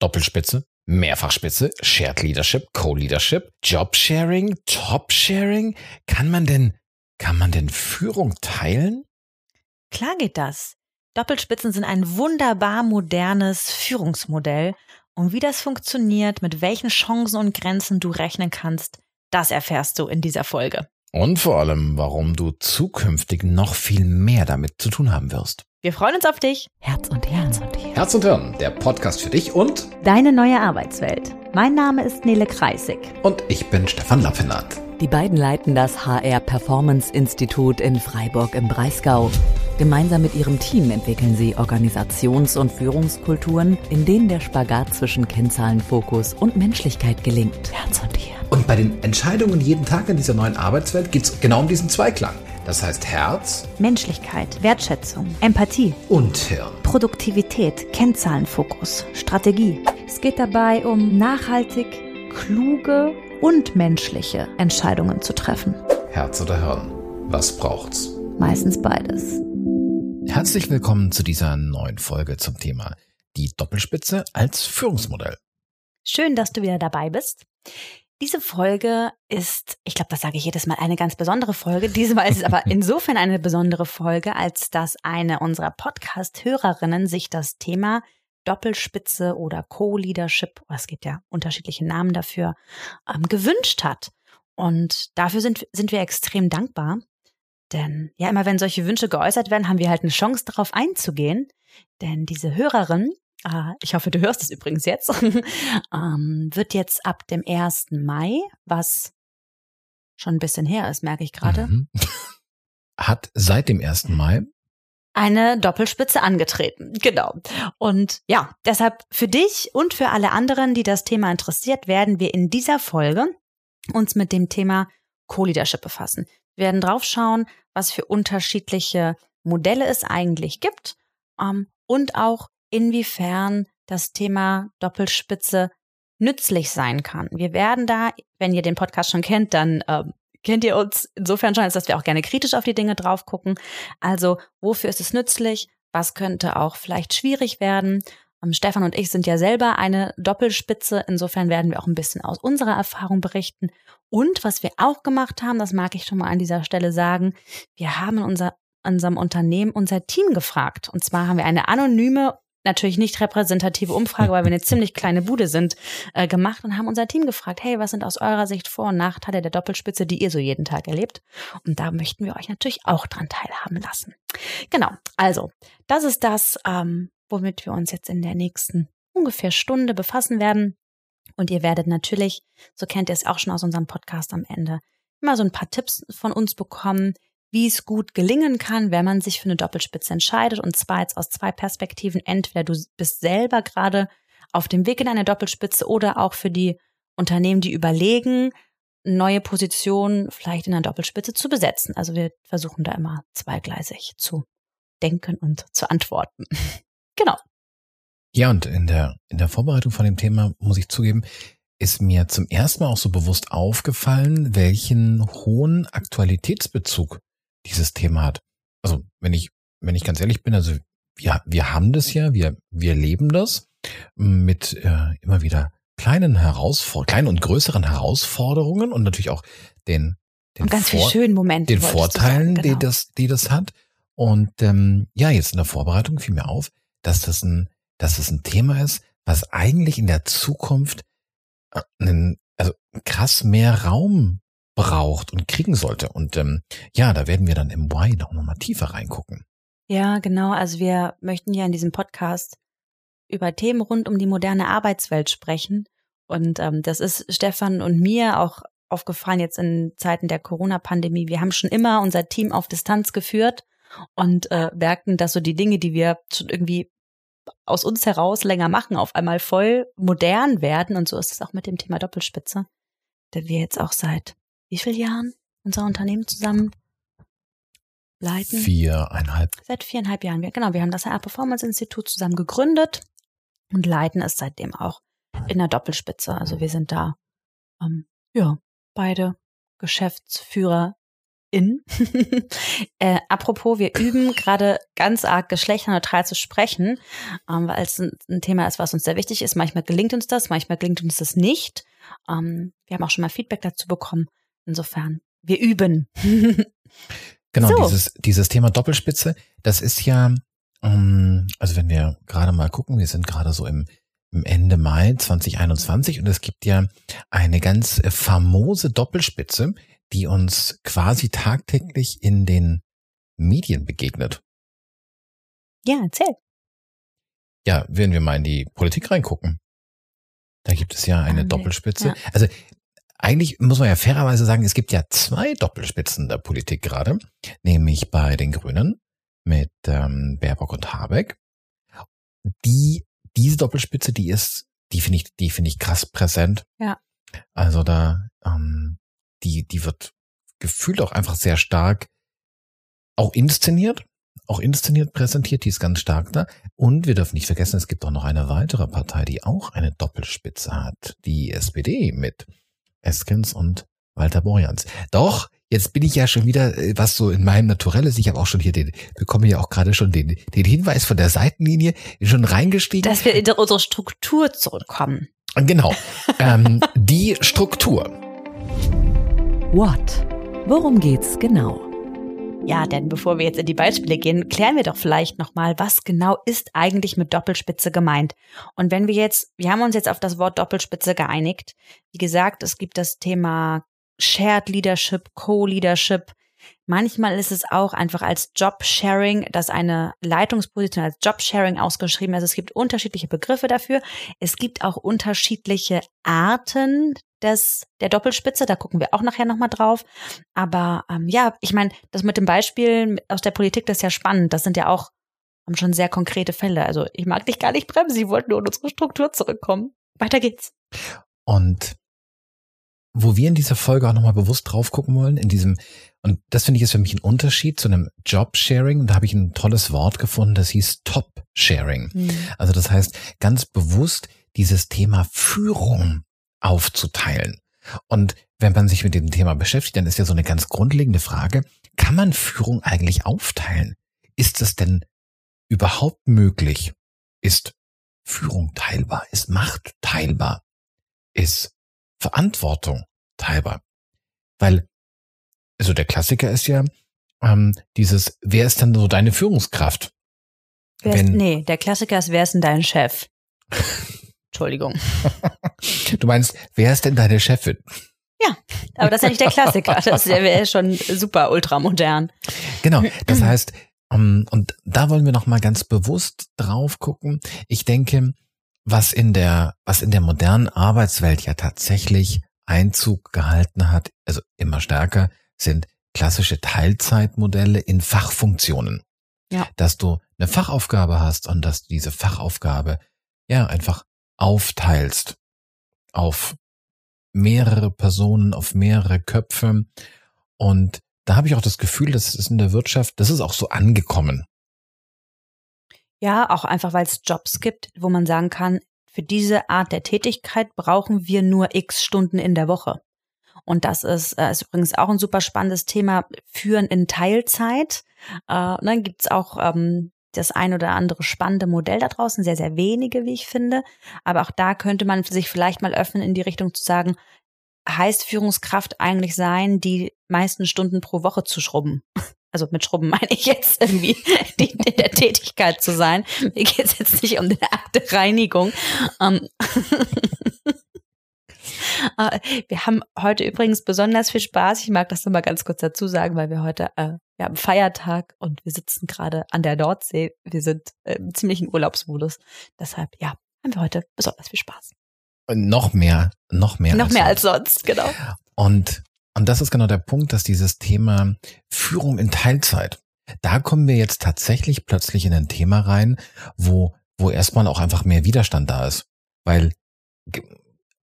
Doppelspitze, Mehrfachspitze, Shared Leadership, Co-Leadership, Job Sharing, Top Sharing. Kann man denn, kann man denn Führung teilen? Klar geht das. Doppelspitzen sind ein wunderbar modernes Führungsmodell. Und wie das funktioniert, mit welchen Chancen und Grenzen du rechnen kannst, das erfährst du in dieser Folge. Und vor allem, warum du zukünftig noch viel mehr damit zu tun haben wirst. Wir freuen uns auf dich. Herz und Herz und Hirn. Herz und Hirn, der Podcast für dich und deine neue Arbeitswelt. Mein Name ist Nele Kreisig. Und ich bin Stefan Lappenat. Die beiden leiten das HR Performance Institut in Freiburg im Breisgau. Gemeinsam mit ihrem Team entwickeln sie Organisations- und Führungskulturen, in denen der Spagat zwischen Kennzahlenfokus und Menschlichkeit gelingt. Herz und Hirn. Und bei den Entscheidungen jeden Tag in dieser neuen Arbeitswelt geht es genau um diesen Zweiklang. Das heißt Herz, Menschlichkeit, Wertschätzung, Empathie und Hirn. Produktivität, Kennzahlenfokus, Strategie. Es geht dabei um nachhaltig, kluge und menschliche Entscheidungen zu treffen. Herz oder Hirn? Was braucht's? Meistens beides. Herzlich willkommen zu dieser neuen Folge zum Thema die Doppelspitze als Führungsmodell. Schön, dass du wieder dabei bist. Diese Folge ist, ich glaube, das sage ich jedes Mal, eine ganz besondere Folge. Diesmal ist es aber insofern eine besondere Folge, als dass eine unserer Podcast-Hörerinnen sich das Thema Doppelspitze oder Co-Leadership, es gibt ja unterschiedliche Namen dafür, ähm, gewünscht hat. Und dafür sind, sind wir extrem dankbar. Denn ja, immer wenn solche Wünsche geäußert werden, haben wir halt eine Chance darauf einzugehen. Denn diese Hörerin äh, ich hoffe, du hörst es übrigens jetzt, ähm, wird jetzt ab dem 1. Mai, was schon ein bisschen her ist, merke ich gerade. Mhm. Hat seit dem 1. Mai eine Doppelspitze angetreten. Genau. Und ja, deshalb für dich und für alle anderen, die das Thema interessiert, werden wir in dieser Folge uns mit dem Thema Co-Leadership befassen. Wir werden draufschauen, was für unterschiedliche Modelle es eigentlich gibt ähm, und auch inwiefern das Thema Doppelspitze nützlich sein kann. Wir werden da, wenn ihr den Podcast schon kennt, dann äh, kennt ihr uns insofern schon, als dass wir auch gerne kritisch auf die Dinge drauf gucken. Also, wofür ist es nützlich? Was könnte auch vielleicht schwierig werden? Ähm, Stefan und ich sind ja selber eine Doppelspitze. Insofern werden wir auch ein bisschen aus unserer Erfahrung berichten. Und was wir auch gemacht haben, das mag ich schon mal an dieser Stelle sagen, wir haben in unser, unserem Unternehmen unser Team gefragt. Und zwar haben wir eine anonyme natürlich nicht repräsentative Umfrage, weil wir eine ziemlich kleine Bude sind, äh, gemacht und haben unser Team gefragt, hey, was sind aus eurer Sicht Vor- und Nachteile der Doppelspitze, die ihr so jeden Tag erlebt? Und da möchten wir euch natürlich auch dran teilhaben lassen. Genau, also das ist das, ähm, womit wir uns jetzt in der nächsten ungefähr Stunde befassen werden. Und ihr werdet natürlich, so kennt ihr es auch schon aus unserem Podcast am Ende, immer so ein paar Tipps von uns bekommen, wie es gut gelingen kann, wenn man sich für eine Doppelspitze entscheidet. Und zwar jetzt aus zwei Perspektiven. Entweder du bist selber gerade auf dem Weg in eine Doppelspitze oder auch für die Unternehmen, die überlegen, neue Positionen vielleicht in einer Doppelspitze zu besetzen. Also wir versuchen da immer zweigleisig zu denken und zu antworten. genau. Ja, und in der, in der Vorbereitung von dem Thema muss ich zugeben, ist mir zum ersten Mal auch so bewusst aufgefallen, welchen hohen Aktualitätsbezug dieses Thema hat. Also wenn ich, wenn ich ganz ehrlich bin, also wir, wir haben das ja, wir, wir leben das mit äh, immer wieder kleinen Herausforderungen, kleinen und größeren Herausforderungen und natürlich auch den, den, und ganz Vor schönen Momenten, den Vorteilen, genau. die das, die das hat. Und ähm, ja, jetzt in der Vorbereitung fiel mir auf, dass das ein, dass das ein Thema ist, was eigentlich in der Zukunft äh, einen, also krass mehr Raum braucht und kriegen sollte. Und ähm, ja, da werden wir dann im Why noch mal tiefer reingucken. Ja, genau. Also wir möchten ja in diesem Podcast über Themen rund um die moderne Arbeitswelt sprechen. Und ähm, das ist Stefan und mir auch aufgefallen jetzt in Zeiten der Corona-Pandemie. Wir haben schon immer unser Team auf Distanz geführt und äh, merkten, dass so die Dinge, die wir schon irgendwie aus uns heraus länger machen, auf einmal voll modern werden. Und so ist es auch mit dem Thema Doppelspitze, der wir jetzt auch seit wie vielen Jahren unser Unternehmen zusammen leiten? Viereinhalb. Seit viereinhalb Jahren. Genau, wir haben das HR Performance Institut zusammen gegründet und leiten es seitdem auch in der Doppelspitze. Also wir sind da, ähm, ja, beide Geschäftsführer in. äh, apropos, wir üben gerade ganz arg geschlechterneutral zu sprechen, ähm, weil es ein, ein, Thema ist, was uns sehr wichtig ist. Manchmal gelingt uns das, manchmal gelingt uns das nicht. Ähm, wir haben auch schon mal Feedback dazu bekommen. Insofern, wir üben. genau, so. dieses, dieses Thema Doppelspitze, das ist ja, ähm, also wenn wir gerade mal gucken, wir sind gerade so im Ende Mai 2021 und es gibt ja eine ganz famose Doppelspitze, die uns quasi tagtäglich in den Medien begegnet. Ja, erzähl. Ja, wenn wir mal in die Politik reingucken, da gibt es ja eine ah, Doppelspitze. Ja. Also eigentlich muss man ja fairerweise sagen, es gibt ja zwei Doppelspitzen der Politik gerade, nämlich bei den Grünen mit ähm, Baerbock und Habeck. Die diese Doppelspitze, die ist, die finde ich, die finde ich krass präsent. Ja. Also da, ähm, die, die wird gefühlt auch einfach sehr stark auch inszeniert, auch inszeniert präsentiert, die ist ganz stark da. Und wir dürfen nicht vergessen, es gibt auch noch eine weitere Partei, die auch eine Doppelspitze hat, die SPD mit Eskens und Walter Borjans. Doch, jetzt bin ich ja schon wieder, äh, was so in meinem Naturell ist. Ich habe auch schon hier den, bekomme ja auch gerade schon den, den Hinweis von der Seitenlinie schon reingestiegen. Dass wir in unsere Struktur zurückkommen. Genau. ähm, die Struktur. What? Worum geht's genau? Ja, denn bevor wir jetzt in die Beispiele gehen, klären wir doch vielleicht nochmal, was genau ist eigentlich mit Doppelspitze gemeint. Und wenn wir jetzt, wir haben uns jetzt auf das Wort Doppelspitze geeinigt. Wie gesagt, es gibt das Thema Shared Leadership, Co-Leadership. Manchmal ist es auch einfach als Job-Sharing, dass eine Leitungsposition als Job-Sharing ausgeschrieben ist. Es gibt unterschiedliche Begriffe dafür. Es gibt auch unterschiedliche Arten des, der Doppelspitze. Da gucken wir auch nachher nochmal drauf. Aber ähm, ja, ich meine, das mit dem Beispiel aus der Politik, das ist ja spannend. Das sind ja auch um, schon sehr konkrete Fälle. Also ich mag dich gar nicht bremsen. Sie wollten nur in unsere Struktur zurückkommen. Weiter geht's. Und wo wir in dieser Folge auch nochmal bewusst drauf gucken wollen, in diesem, und das finde ich ist für mich ein Unterschied zu einem Job-Sharing. Und da habe ich ein tolles Wort gefunden, das hieß Top-Sharing. Mhm. Also das heißt, ganz bewusst dieses Thema Führung aufzuteilen. Und wenn man sich mit dem Thema beschäftigt, dann ist ja so eine ganz grundlegende Frage, kann man Führung eigentlich aufteilen? Ist es denn überhaupt möglich? Ist Führung teilbar? Ist Macht teilbar? Ist Verantwortung teilbar. Weil, also der Klassiker ist ja ähm, dieses, wer ist denn so deine Führungskraft? Wer ist, nee, der Klassiker ist, wer ist denn dein Chef? Entschuldigung. du meinst, wer ist denn deine Chefin? Ja, aber das ist ja nicht der Klassiker. Das wäre schon super ultramodern. Genau, das heißt, um, ähm, und da wollen wir noch mal ganz bewusst drauf gucken. Ich denke, was in der, was in der modernen Arbeitswelt ja tatsächlich Einzug gehalten hat, also immer stärker, sind klassische Teilzeitmodelle in Fachfunktionen. Ja. Dass du eine Fachaufgabe hast und dass du diese Fachaufgabe ja einfach aufteilst auf mehrere Personen, auf mehrere Köpfe. Und da habe ich auch das Gefühl, das ist in der Wirtschaft, das ist auch so angekommen. Ja, auch einfach, weil es Jobs gibt, wo man sagen kann, für diese Art der Tätigkeit brauchen wir nur x Stunden in der Woche. Und das ist, äh, ist übrigens auch ein super spannendes Thema, Führen in Teilzeit. Äh, dann gibt's auch ähm, das ein oder andere spannende Modell da draußen, sehr, sehr wenige, wie ich finde. Aber auch da könnte man sich vielleicht mal öffnen in die Richtung zu sagen, heißt Führungskraft eigentlich sein, die meisten Stunden pro Woche zu schrubben? Also mit Schrubben meine ich jetzt irgendwie die, in der Tätigkeit zu sein. Mir geht es jetzt nicht um die Akte Reinigung. Ähm äh, wir haben heute übrigens besonders viel Spaß. Ich mag das nochmal ganz kurz dazu sagen, weil wir heute äh, wir haben Feiertag und wir sitzen gerade an der Nordsee. Wir sind äh, ziemlich in Urlaubsmodus. Deshalb, ja, haben wir heute besonders viel Spaß. Noch mehr, noch mehr. Noch als mehr sonst. als sonst, genau. Und und das ist genau der Punkt, dass dieses Thema Führung in Teilzeit, da kommen wir jetzt tatsächlich plötzlich in ein Thema rein, wo, wo erstmal auch einfach mehr Widerstand da ist. Weil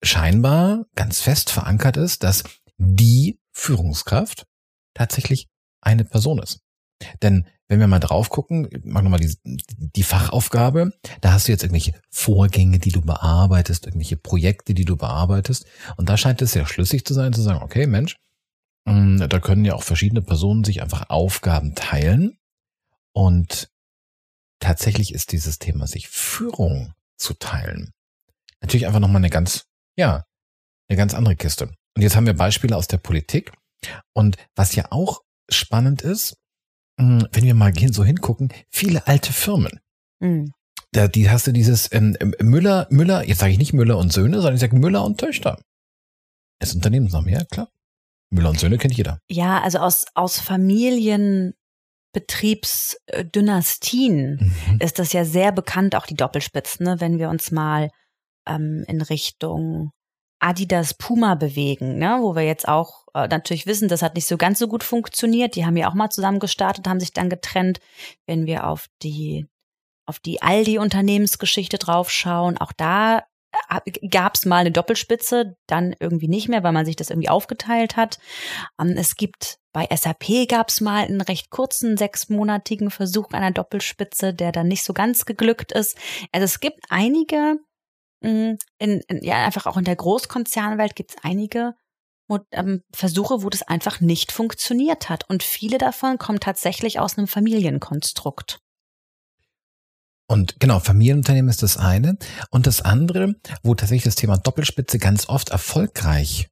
scheinbar ganz fest verankert ist, dass die Führungskraft tatsächlich eine Person ist. Denn wenn wir mal drauf gucken, mach nochmal die, die Fachaufgabe, da hast du jetzt irgendwelche Vorgänge, die du bearbeitest, irgendwelche Projekte, die du bearbeitest. Und da scheint es sehr schlüssig zu sein, zu sagen, okay, Mensch, Mm, da können ja auch verschiedene Personen sich einfach Aufgaben teilen. Und tatsächlich ist dieses Thema, sich Führung zu teilen, natürlich einfach nochmal eine ganz, ja, eine ganz andere Kiste. Und jetzt haben wir Beispiele aus der Politik. Und was ja auch spannend ist, wenn wir mal so hingucken, viele alte Firmen. Mhm. Da, die hast du dieses ähm, ähm, Müller, Müller, jetzt sage ich nicht Müller und Söhne, sondern ich sage Müller und Töchter. Das Unternehmensname, ja klar. Müller und Söhne kennt jeder. Ja, also aus, aus Familienbetriebsdynastien mhm. ist das ja sehr bekannt, auch die Doppelspitzen, ne? wenn wir uns mal ähm, in Richtung Adidas Puma bewegen, ne? wo wir jetzt auch äh, natürlich wissen, das hat nicht so ganz so gut funktioniert. Die haben ja auch mal zusammen gestartet, haben sich dann getrennt. Wenn wir auf die auf die Aldi-Unternehmensgeschichte draufschauen, auch da äh, gab es mal eine Doppelspitze, dann irgendwie nicht mehr, weil man sich das irgendwie aufgeteilt hat. Ähm, es gibt bei SAP gab es mal einen recht kurzen sechsmonatigen Versuch einer Doppelspitze, der dann nicht so ganz geglückt ist. Also es gibt einige, in, in, ja einfach auch in der Großkonzernwelt gibt es einige ähm, Versuche, wo das einfach nicht funktioniert hat. Und viele davon kommen tatsächlich aus einem Familienkonstrukt. Und genau, Familienunternehmen ist das eine. Und das andere, wo tatsächlich das Thema Doppelspitze ganz oft erfolgreich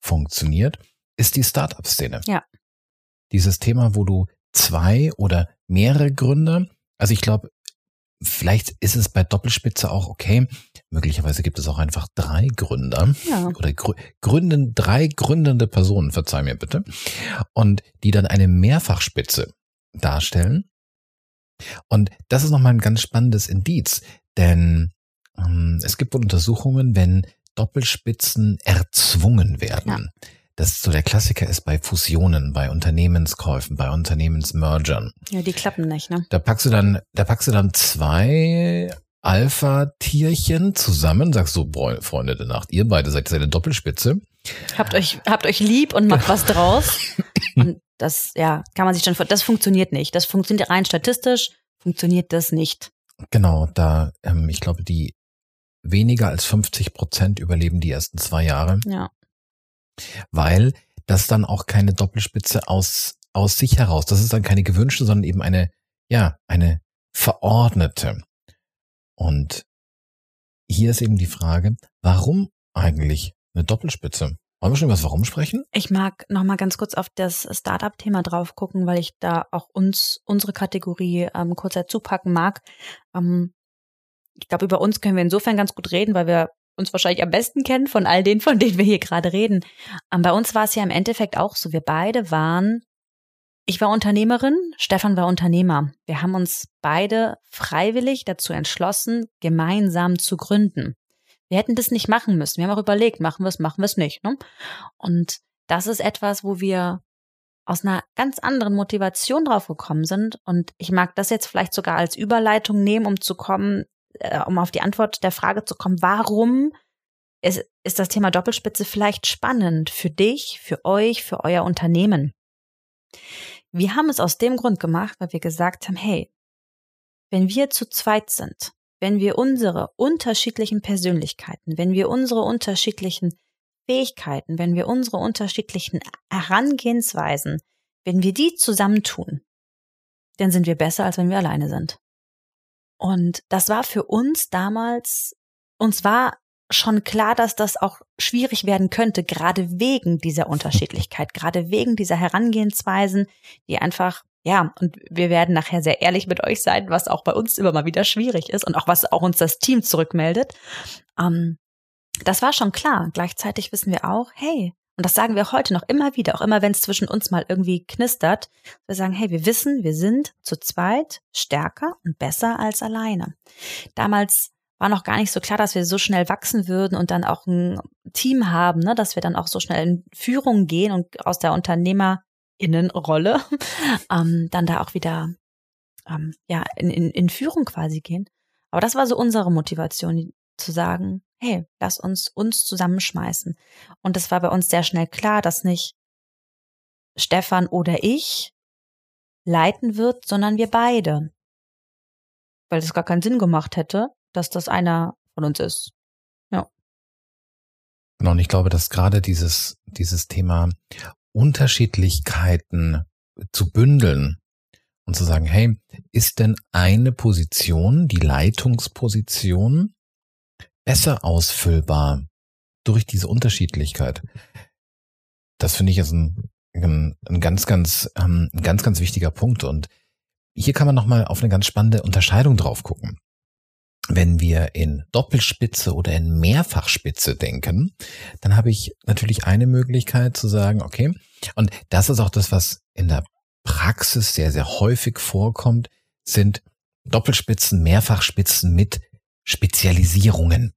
funktioniert, ist die Startup-Szene. Ja. Dieses Thema, wo du zwei oder mehrere Gründer, also ich glaube, vielleicht ist es bei Doppelspitze auch okay. Möglicherweise gibt es auch einfach drei Gründer ja. oder gründen drei gründende Personen, verzeih mir bitte, und die dann eine Mehrfachspitze darstellen und das ist nochmal ein ganz spannendes Indiz, denn ähm, es gibt wohl Untersuchungen, wenn Doppelspitzen erzwungen werden. Ja. Das so der Klassiker ist bei Fusionen, bei Unternehmenskäufen, bei Unternehmensmergern. Ja, die klappen nicht, ne? Da packst du dann, da packst du dann zwei Alpha-Tierchen zusammen, sagst so, boah, Freunde der Nacht, ihr beide seid eine Doppelspitze. Habt euch, habt euch lieb und macht was draus. Und das, ja, kann man sich schon, das funktioniert nicht. Das funktioniert rein statistisch, funktioniert das nicht. Genau, da, ähm, ich glaube, die weniger als 50 Prozent überleben die ersten zwei Jahre. Ja. Weil das dann auch keine Doppelspitze aus, aus sich heraus, das ist dann keine gewünschte, sondern eben eine, ja, eine verordnete. Und hier ist eben die Frage, warum eigentlich eine Doppelspitze? Wollen wir schon über das Warum sprechen? Ich mag noch mal ganz kurz auf das Startup-Thema drauf gucken, weil ich da auch uns unsere Kategorie ähm, kurz dazu packen mag. Ähm, ich glaube, über uns können wir insofern ganz gut reden, weil wir uns wahrscheinlich am besten kennen von all denen, von denen wir hier gerade reden. Ähm, bei uns war es ja im Endeffekt auch so. Wir beide waren, ich war Unternehmerin, Stefan war Unternehmer. Wir haben uns beide freiwillig dazu entschlossen, gemeinsam zu gründen. Wir hätten das nicht machen müssen. Wir haben auch überlegt, machen wir es, machen wir es nicht. Ne? Und das ist etwas, wo wir aus einer ganz anderen Motivation drauf gekommen sind. Und ich mag das jetzt vielleicht sogar als Überleitung nehmen, um zu kommen, äh, um auf die Antwort der Frage zu kommen, warum ist, ist das Thema Doppelspitze vielleicht spannend für dich, für euch, für euer Unternehmen? Wir haben es aus dem Grund gemacht, weil wir gesagt haben, hey, wenn wir zu zweit sind, wenn wir unsere unterschiedlichen Persönlichkeiten, wenn wir unsere unterschiedlichen Fähigkeiten, wenn wir unsere unterschiedlichen Herangehensweisen, wenn wir die zusammentun, dann sind wir besser, als wenn wir alleine sind. Und das war für uns damals, uns war schon klar, dass das auch schwierig werden könnte, gerade wegen dieser Unterschiedlichkeit, gerade wegen dieser Herangehensweisen, die einfach ja, und wir werden nachher sehr ehrlich mit euch sein, was auch bei uns immer mal wieder schwierig ist und auch was auch uns das Team zurückmeldet. Ähm, das war schon klar. Gleichzeitig wissen wir auch, hey, und das sagen wir heute noch immer wieder, auch immer wenn es zwischen uns mal irgendwie knistert, wir sagen, hey, wir wissen, wir sind zu zweit stärker und besser als alleine. Damals war noch gar nicht so klar, dass wir so schnell wachsen würden und dann auch ein Team haben, ne, dass wir dann auch so schnell in Führung gehen und aus der Unternehmer Innenrolle, ähm, dann da auch wieder ähm, ja in, in, in Führung quasi gehen. Aber das war so unsere Motivation, zu sagen, hey, lass uns uns zusammenschmeißen. Und es war bei uns sehr schnell klar, dass nicht Stefan oder ich leiten wird, sondern wir beide. Weil es gar keinen Sinn gemacht hätte, dass das einer von uns ist. Ja. Genau, und ich glaube, dass gerade dieses, dieses Thema Unterschiedlichkeiten zu bündeln und zu sagen, hey, ist denn eine Position, die Leitungsposition, besser ausfüllbar durch diese Unterschiedlichkeit? Das finde ich ist ein, ein, ein ganz, ganz, ähm, ein ganz, ganz wichtiger Punkt. Und hier kann man nochmal auf eine ganz spannende Unterscheidung drauf gucken. Wenn wir in Doppelspitze oder in Mehrfachspitze denken, dann habe ich natürlich eine Möglichkeit zu sagen, okay, und das ist auch das, was in der Praxis sehr, sehr häufig vorkommt, sind Doppelspitzen, Mehrfachspitzen mit Spezialisierungen.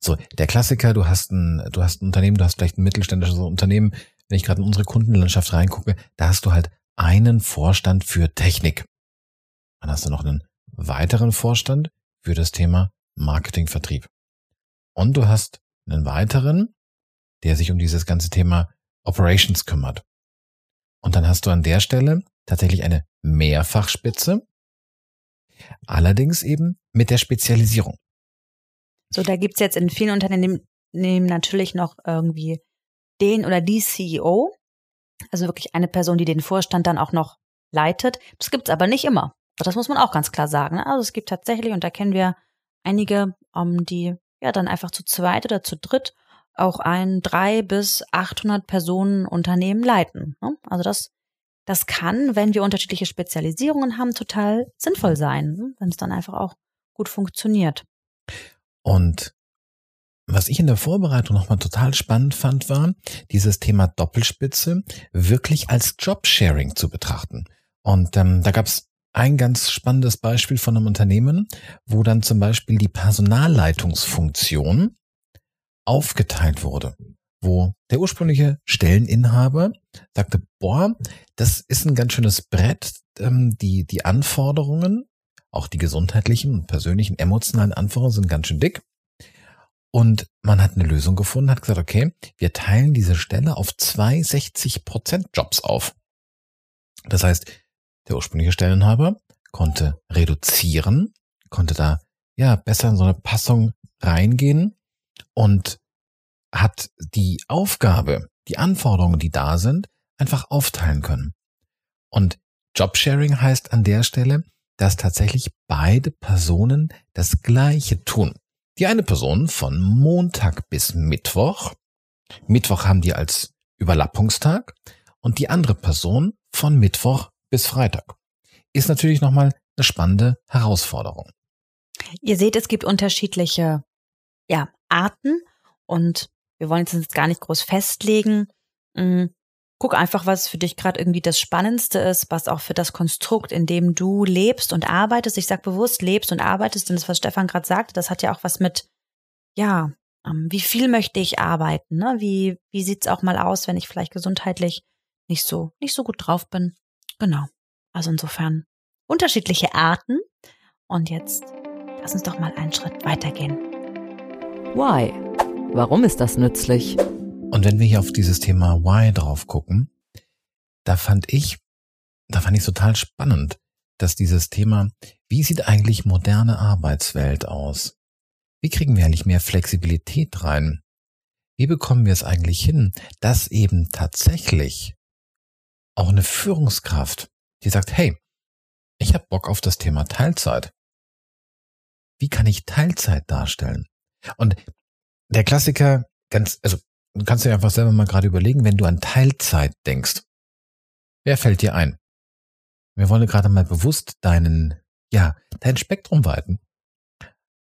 So, der Klassiker, du hast ein, du hast ein Unternehmen, du hast vielleicht ein mittelständisches Unternehmen, wenn ich gerade in unsere Kundenlandschaft reingucke, da hast du halt einen Vorstand für Technik. Dann hast du noch einen weiteren Vorstand für das Thema Marketing, Vertrieb. Und du hast einen weiteren, der sich um dieses ganze Thema Operations kümmert. Und dann hast du an der Stelle tatsächlich eine Mehrfachspitze, allerdings eben mit der Spezialisierung. So, da gibt's jetzt in vielen Unternehmen natürlich noch irgendwie den oder die CEO, also wirklich eine Person, die den Vorstand dann auch noch leitet. Das gibt's aber nicht immer. Das muss man auch ganz klar sagen. Ne? Also es gibt tatsächlich, und da kennen wir einige, um, die ja dann einfach zu zweit oder zu dritt auch ein drei bis 800 Personen Unternehmen leiten. Ne? Also das, das kann, wenn wir unterschiedliche Spezialisierungen haben, total sinnvoll sein, ne? wenn es dann einfach auch gut funktioniert. Und was ich in der Vorbereitung nochmal total spannend fand, war, dieses Thema Doppelspitze wirklich als Jobsharing zu betrachten. Und ähm, da gab es ein ganz spannendes Beispiel von einem Unternehmen, wo dann zum Beispiel die Personalleitungsfunktion aufgeteilt wurde, wo der ursprüngliche Stelleninhaber sagte, boah, das ist ein ganz schönes Brett, ähm, die, die Anforderungen, auch die gesundheitlichen und persönlichen, emotionalen Anforderungen sind ganz schön dick. Und man hat eine Lösung gefunden, hat gesagt, okay, wir teilen diese Stelle auf zwei 60 Prozent Jobs auf. Das heißt, der ursprüngliche Stellenhaber konnte reduzieren, konnte da ja besser in so eine Passung reingehen und hat die Aufgabe, die Anforderungen, die da sind, einfach aufteilen können. Und Jobsharing heißt an der Stelle, dass tatsächlich beide Personen das Gleiche tun. Die eine Person von Montag bis Mittwoch, Mittwoch haben die als Überlappungstag und die andere Person von Mittwoch bis Freitag. Ist natürlich nochmal eine spannende Herausforderung. Ihr seht, es gibt unterschiedliche ja, Arten und wir wollen jetzt gar nicht groß festlegen. Mm, guck einfach, was für dich gerade irgendwie das Spannendste ist, was auch für das Konstrukt, in dem du lebst und arbeitest. Ich sag bewusst lebst und arbeitest, denn das, was Stefan gerade sagte, das hat ja auch was mit, ja, ähm, wie viel möchte ich arbeiten? Ne? Wie, wie sieht's auch mal aus, wenn ich vielleicht gesundheitlich nicht so, nicht so gut drauf bin? Genau. Also insofern unterschiedliche Arten. Und jetzt lass uns doch mal einen Schritt weitergehen. Why? Warum ist das nützlich? Und wenn wir hier auf dieses Thema Why drauf gucken, da fand ich, da fand ich total spannend, dass dieses Thema, wie sieht eigentlich moderne Arbeitswelt aus? Wie kriegen wir eigentlich mehr Flexibilität rein? Wie bekommen wir es eigentlich hin, dass eben tatsächlich auch eine Führungskraft, die sagt, hey, ich habe Bock auf das Thema Teilzeit. Wie kann ich Teilzeit darstellen? Und der Klassiker, ganz, also du kannst dir einfach selber mal gerade überlegen, wenn du an Teilzeit denkst, wer fällt dir ein? Wir wollen gerade mal bewusst deinen, ja, dein Spektrum weiten.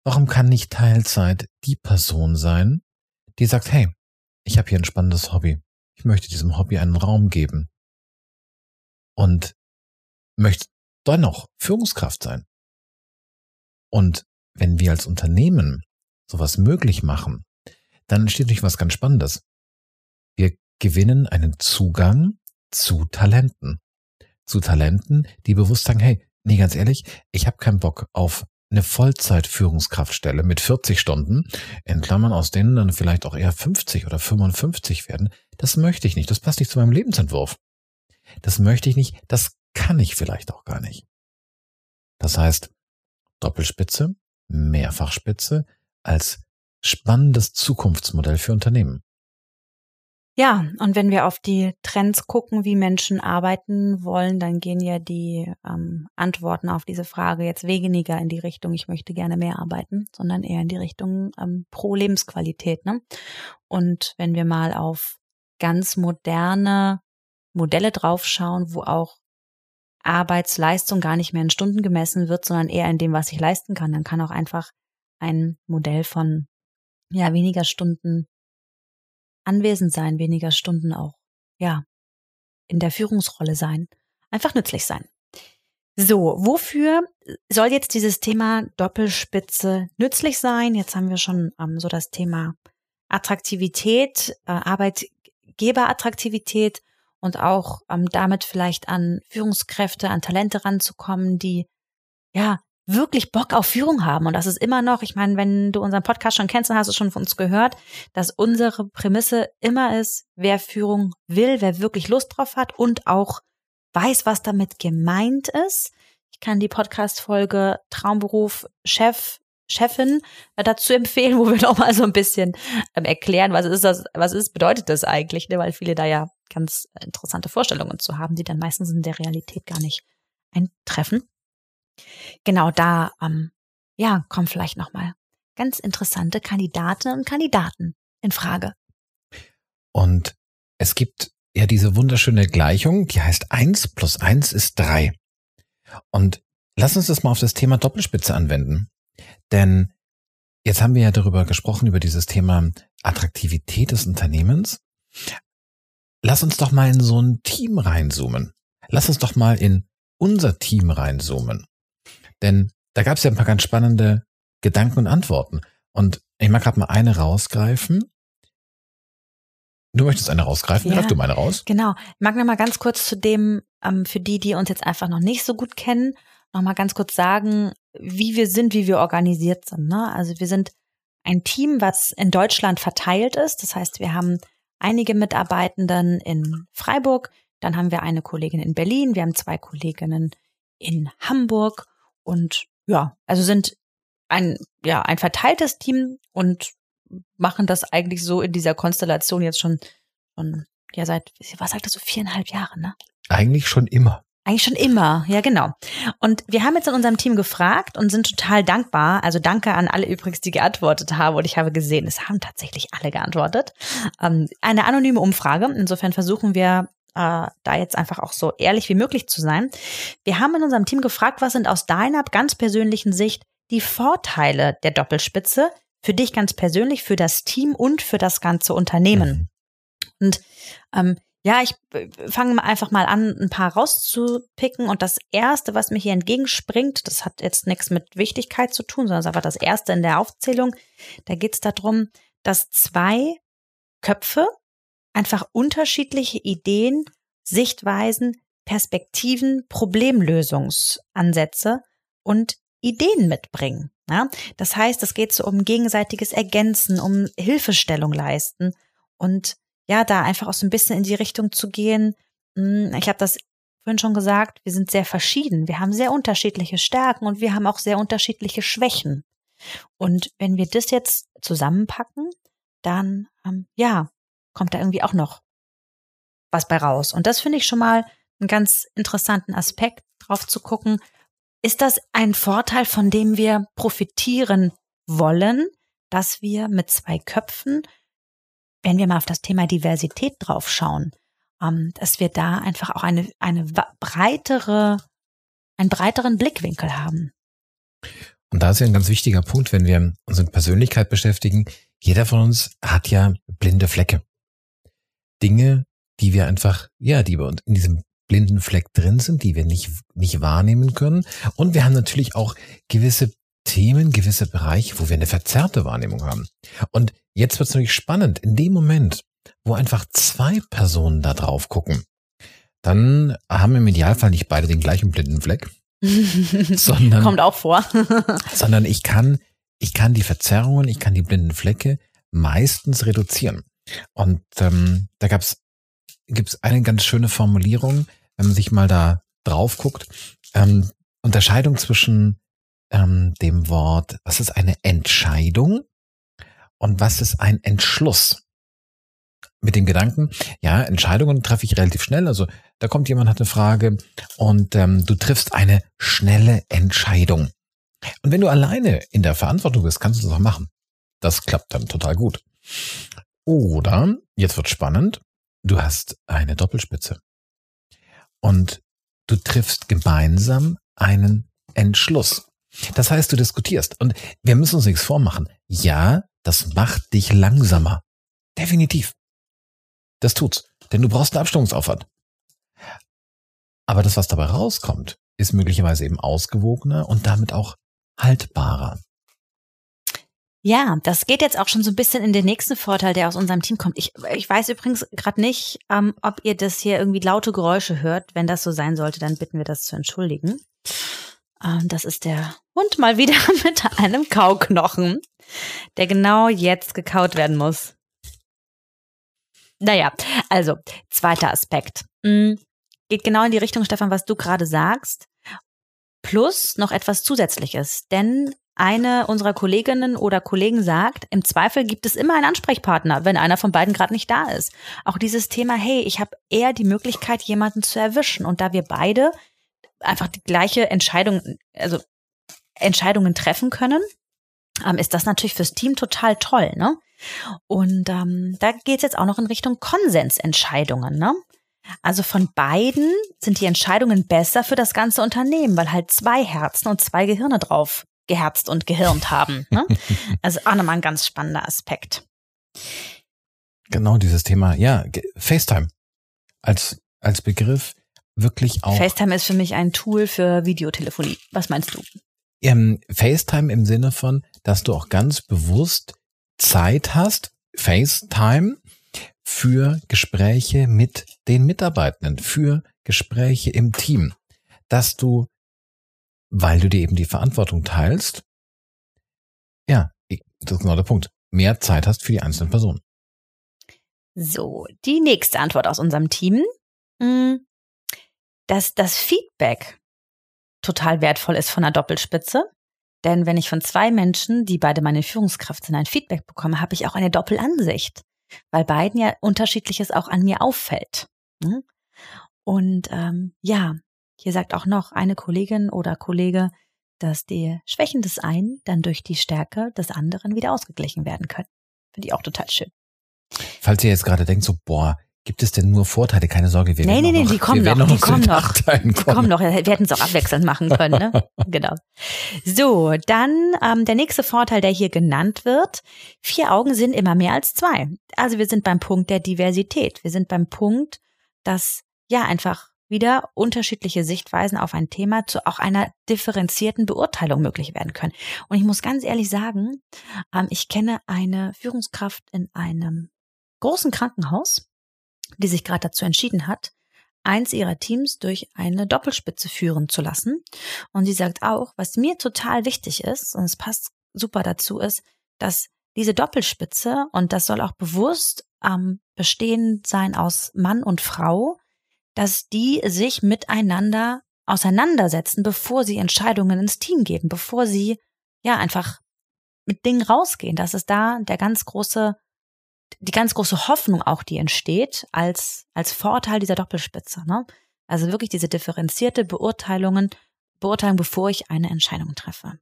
Warum kann nicht Teilzeit die Person sein, die sagt, hey, ich habe hier ein spannendes Hobby. Ich möchte diesem Hobby einen Raum geben und möchte dennoch Führungskraft sein. Und wenn wir als Unternehmen sowas möglich machen, dann entsteht natürlich was ganz Spannendes. Wir gewinnen einen Zugang zu Talenten. Zu Talenten, die bewusst sagen, hey, nee, ganz ehrlich, ich habe keinen Bock auf eine Vollzeit-Führungskraftstelle mit 40 Stunden, in Klammern, aus denen dann vielleicht auch eher 50 oder 55 werden. Das möchte ich nicht. Das passt nicht zu meinem Lebensentwurf. Das möchte ich nicht, das kann ich vielleicht auch gar nicht. Das heißt, Doppelspitze, Mehrfachspitze als spannendes Zukunftsmodell für Unternehmen. Ja, und wenn wir auf die Trends gucken, wie Menschen arbeiten wollen, dann gehen ja die ähm, Antworten auf diese Frage jetzt weniger in die Richtung, ich möchte gerne mehr arbeiten, sondern eher in die Richtung ähm, pro Lebensqualität. Ne? Und wenn wir mal auf ganz moderne Modelle draufschauen, wo auch Arbeitsleistung gar nicht mehr in Stunden gemessen wird, sondern eher in dem, was ich leisten kann, dann kann auch einfach ein Modell von ja weniger Stunden anwesend sein, weniger Stunden auch, ja, in der Führungsrolle sein, einfach nützlich sein. So, wofür soll jetzt dieses Thema Doppelspitze nützlich sein? Jetzt haben wir schon ähm, so das Thema Attraktivität, äh, Arbeitgeberattraktivität und auch ähm, damit vielleicht an Führungskräfte, an Talente ranzukommen, die ja wirklich Bock auf Führung haben. Und das ist immer noch, ich meine, wenn du unseren Podcast schon kennst, dann hast du schon von uns gehört, dass unsere Prämisse immer ist, wer Führung will, wer wirklich Lust drauf hat und auch weiß, was damit gemeint ist. Ich kann die Podcast-Folge Traumberuf Chef Chefin äh, dazu empfehlen, wo wir nochmal so ein bisschen ähm, erklären, was ist das, was ist, bedeutet das eigentlich, ne? weil viele da ja ganz interessante Vorstellungen zu haben, die dann meistens in der Realität gar nicht eintreffen genau da, ähm, ja, kommen vielleicht nochmal ganz interessante Kandidatinnen und Kandidaten in Frage. Und es gibt ja diese wunderschöne Gleichung, die heißt eins plus eins ist drei. Und lass uns das mal auf das Thema Doppelspitze anwenden. Denn jetzt haben wir ja darüber gesprochen, über dieses Thema Attraktivität des Unternehmens. Lass uns doch mal in so ein Team reinzoomen. Lass uns doch mal in unser Team reinzoomen. Denn da gab es ja ein paar ganz spannende Gedanken und Antworten. Und ich mag gerade mal eine rausgreifen. Du möchtest eine rausgreifen, ja, greif du meine raus. Genau. Ich mag noch mal ganz kurz zu dem, ähm, für die, die uns jetzt einfach noch nicht so gut kennen, noch mal ganz kurz sagen, wie wir sind, wie wir organisiert sind. Ne? Also wir sind ein Team, was in Deutschland verteilt ist. Das heißt, wir haben einige Mitarbeitenden in Freiburg, dann haben wir eine Kollegin in Berlin, wir haben zwei Kolleginnen in Hamburg und ja, also sind ein, ja, ein verteiltes Team und machen das eigentlich so in dieser Konstellation jetzt schon, schon ja, seit, was sagt das so, viereinhalb Jahre, ne? Eigentlich schon immer. Eigentlich schon immer, ja genau. Und wir haben jetzt in unserem Team gefragt und sind total dankbar. Also danke an alle übrigens, die geantwortet haben. Und ich habe gesehen, es haben tatsächlich alle geantwortet. Ähm, eine anonyme Umfrage. Insofern versuchen wir äh, da jetzt einfach auch so ehrlich wie möglich zu sein. Wir haben in unserem Team gefragt, was sind aus deiner ganz persönlichen Sicht die Vorteile der Doppelspitze für dich ganz persönlich, für das Team und für das ganze Unternehmen. Mhm. Und ähm, ja, ich äh, fange einfach mal an, ein paar rauszupicken. Und das Erste, was mir hier entgegenspringt, das hat jetzt nichts mit Wichtigkeit zu tun, sondern es ist einfach das Erste in der Aufzählung. Da geht es darum, dass zwei Köpfe einfach unterschiedliche Ideen, Sichtweisen, Perspektiven, Problemlösungsansätze und Ideen mitbringen. Ja? Das heißt, es geht so um gegenseitiges Ergänzen, um Hilfestellung leisten und ja, da einfach auch so ein bisschen in die Richtung zu gehen. Hm, ich habe das vorhin schon gesagt, wir sind sehr verschieden. Wir haben sehr unterschiedliche Stärken und wir haben auch sehr unterschiedliche Schwächen. Und wenn wir das jetzt zusammenpacken, dann ähm, ja, kommt da irgendwie auch noch was bei raus. Und das finde ich schon mal einen ganz interessanten Aspekt, drauf zu gucken. Ist das ein Vorteil, von dem wir profitieren wollen, dass wir mit zwei Köpfen, wenn wir mal auf das Thema Diversität draufschauen, ähm, dass wir da einfach auch eine, eine breitere, einen breiteren Blickwinkel haben? Und da ist ja ein ganz wichtiger Punkt, wenn wir uns mit Persönlichkeit beschäftigen. Jeder von uns hat ja blinde Flecke. Dinge, die wir einfach, ja, die wir in diesem blinden Fleck drin sind, die wir nicht, nicht wahrnehmen können. Und wir haben natürlich auch gewisse Themen, gewisse Bereiche, wo wir eine verzerrte Wahrnehmung haben. Und jetzt wird es natürlich spannend. In dem Moment, wo einfach zwei Personen da drauf gucken, dann haben im Idealfall nicht beide den gleichen blinden Fleck, sondern kommt auch vor, sondern ich kann, ich kann die Verzerrungen, ich kann die blinden Flecke meistens reduzieren. Und ähm, da gab's gibt's eine ganz schöne Formulierung, wenn man sich mal da drauf guckt. Ähm, Unterscheidung zwischen ähm, dem Wort, was ist eine Entscheidung und was ist ein Entschluss? mit dem Gedanken, ja, Entscheidungen treffe ich relativ schnell. Also da kommt jemand, hat eine Frage und ähm, du triffst eine schnelle Entscheidung. Und wenn du alleine in der Verantwortung bist, kannst du das auch machen. Das klappt dann total gut. Oder, jetzt wird spannend, du hast eine Doppelspitze. Und du triffst gemeinsam einen Entschluss. Das heißt, du diskutierst. Und wir müssen uns nichts vormachen. Ja, das macht dich langsamer. Definitiv. Das tut's. Denn du brauchst einen Abstimmungsaufwand. Aber das, was dabei rauskommt, ist möglicherweise eben ausgewogener und damit auch haltbarer. Ja, das geht jetzt auch schon so ein bisschen in den nächsten Vorteil, der aus unserem Team kommt. Ich, ich weiß übrigens gerade nicht, ähm, ob ihr das hier irgendwie laute Geräusche hört. Wenn das so sein sollte, dann bitten wir das zu entschuldigen. Ähm, das ist der Hund mal wieder mit einem Kauknochen, der genau jetzt gekaut werden muss. Naja, also, zweiter Aspekt. Mhm. Geht genau in die Richtung, Stefan, was du gerade sagst. Plus noch etwas Zusätzliches. Denn eine unserer Kolleginnen oder Kollegen sagt, im Zweifel gibt es immer einen Ansprechpartner, wenn einer von beiden gerade nicht da ist. Auch dieses Thema, hey, ich habe eher die Möglichkeit, jemanden zu erwischen. Und da wir beide einfach die gleiche Entscheidung, also Entscheidungen treffen können, ähm, ist das natürlich fürs Team total toll. Ne? Und ähm, da geht es jetzt auch noch in Richtung Konsensentscheidungen. Ne? Also von beiden sind die Entscheidungen besser für das ganze Unternehmen, weil halt zwei Herzen und zwei Gehirne drauf geherzt und gehirnt haben. Ne? Also auch nochmal ein ganz spannender Aspekt. Genau dieses Thema, ja, FaceTime als, als Begriff wirklich auch. FaceTime ist für mich ein Tool für Videotelefonie. Was meinst du? Ähm, FaceTime im Sinne von, dass du auch ganz bewusst Zeit hast, FaceTime, für Gespräche mit den Mitarbeitenden, für Gespräche im Team, dass du, weil du dir eben die Verantwortung teilst, ja, das ist genau der Punkt, mehr Zeit hast für die einzelnen Personen. So, die nächste Antwort aus unserem Team, hm, dass das Feedback total wertvoll ist von einer Doppelspitze. Denn wenn ich von zwei Menschen, die beide meine Führungskraft sind, ein Feedback bekomme, habe ich auch eine Doppelansicht weil beiden ja unterschiedliches auch an mir auffällt. Ne? Und ähm, ja, hier sagt auch noch eine Kollegin oder Kollege, dass die Schwächen des einen dann durch die Stärke des anderen wieder ausgeglichen werden können. Finde ich auch total schön. Falls ihr jetzt gerade denkt, so, boah, Gibt es denn nur Vorteile? Keine Sorge, wir nee, nee, nee, noch, die kommen noch, noch, die kommen noch. Die kommen noch. Wir hätten es auch abwechselnd machen können, ne? genau. So, dann ähm, der nächste Vorteil, der hier genannt wird. Vier Augen sind immer mehr als zwei. Also wir sind beim Punkt der Diversität. Wir sind beim Punkt, dass ja einfach wieder unterschiedliche Sichtweisen auf ein Thema zu auch einer differenzierten Beurteilung möglich werden können. Und ich muss ganz ehrlich sagen, ähm, ich kenne eine Führungskraft in einem großen Krankenhaus, die sich gerade dazu entschieden hat, eins ihrer Teams durch eine Doppelspitze führen zu lassen. Und sie sagt auch, was mir total wichtig ist, und es passt super dazu, ist, dass diese Doppelspitze, und das soll auch bewusst ähm, bestehend sein aus Mann und Frau, dass die sich miteinander auseinandersetzen, bevor sie Entscheidungen ins Team geben, bevor sie ja einfach mit Dingen rausgehen. Das ist da der ganz große die ganz große Hoffnung auch, die entsteht als, als Vorteil dieser Doppelspitze. Ne? Also wirklich diese differenzierte Beurteilungen, Beurteilung, bevor ich eine Entscheidung treffe.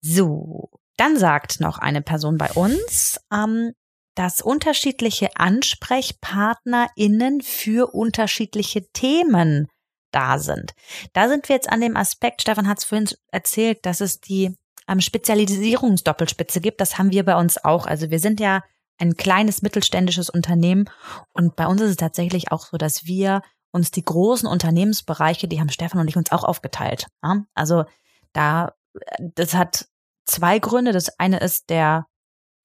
So, dann sagt noch eine Person bei uns, ähm, dass unterschiedliche AnsprechpartnerInnen für unterschiedliche Themen da sind. Da sind wir jetzt an dem Aspekt, Stefan hat es vorhin erzählt, dass es die ähm, Spezialisierungsdoppelspitze gibt. Das haben wir bei uns auch. Also wir sind ja ein kleines mittelständisches Unternehmen und bei uns ist es tatsächlich auch so, dass wir uns die großen Unternehmensbereiche, die haben Stefan und ich uns auch aufgeteilt. Ja? Also da, das hat zwei Gründe. Das eine ist der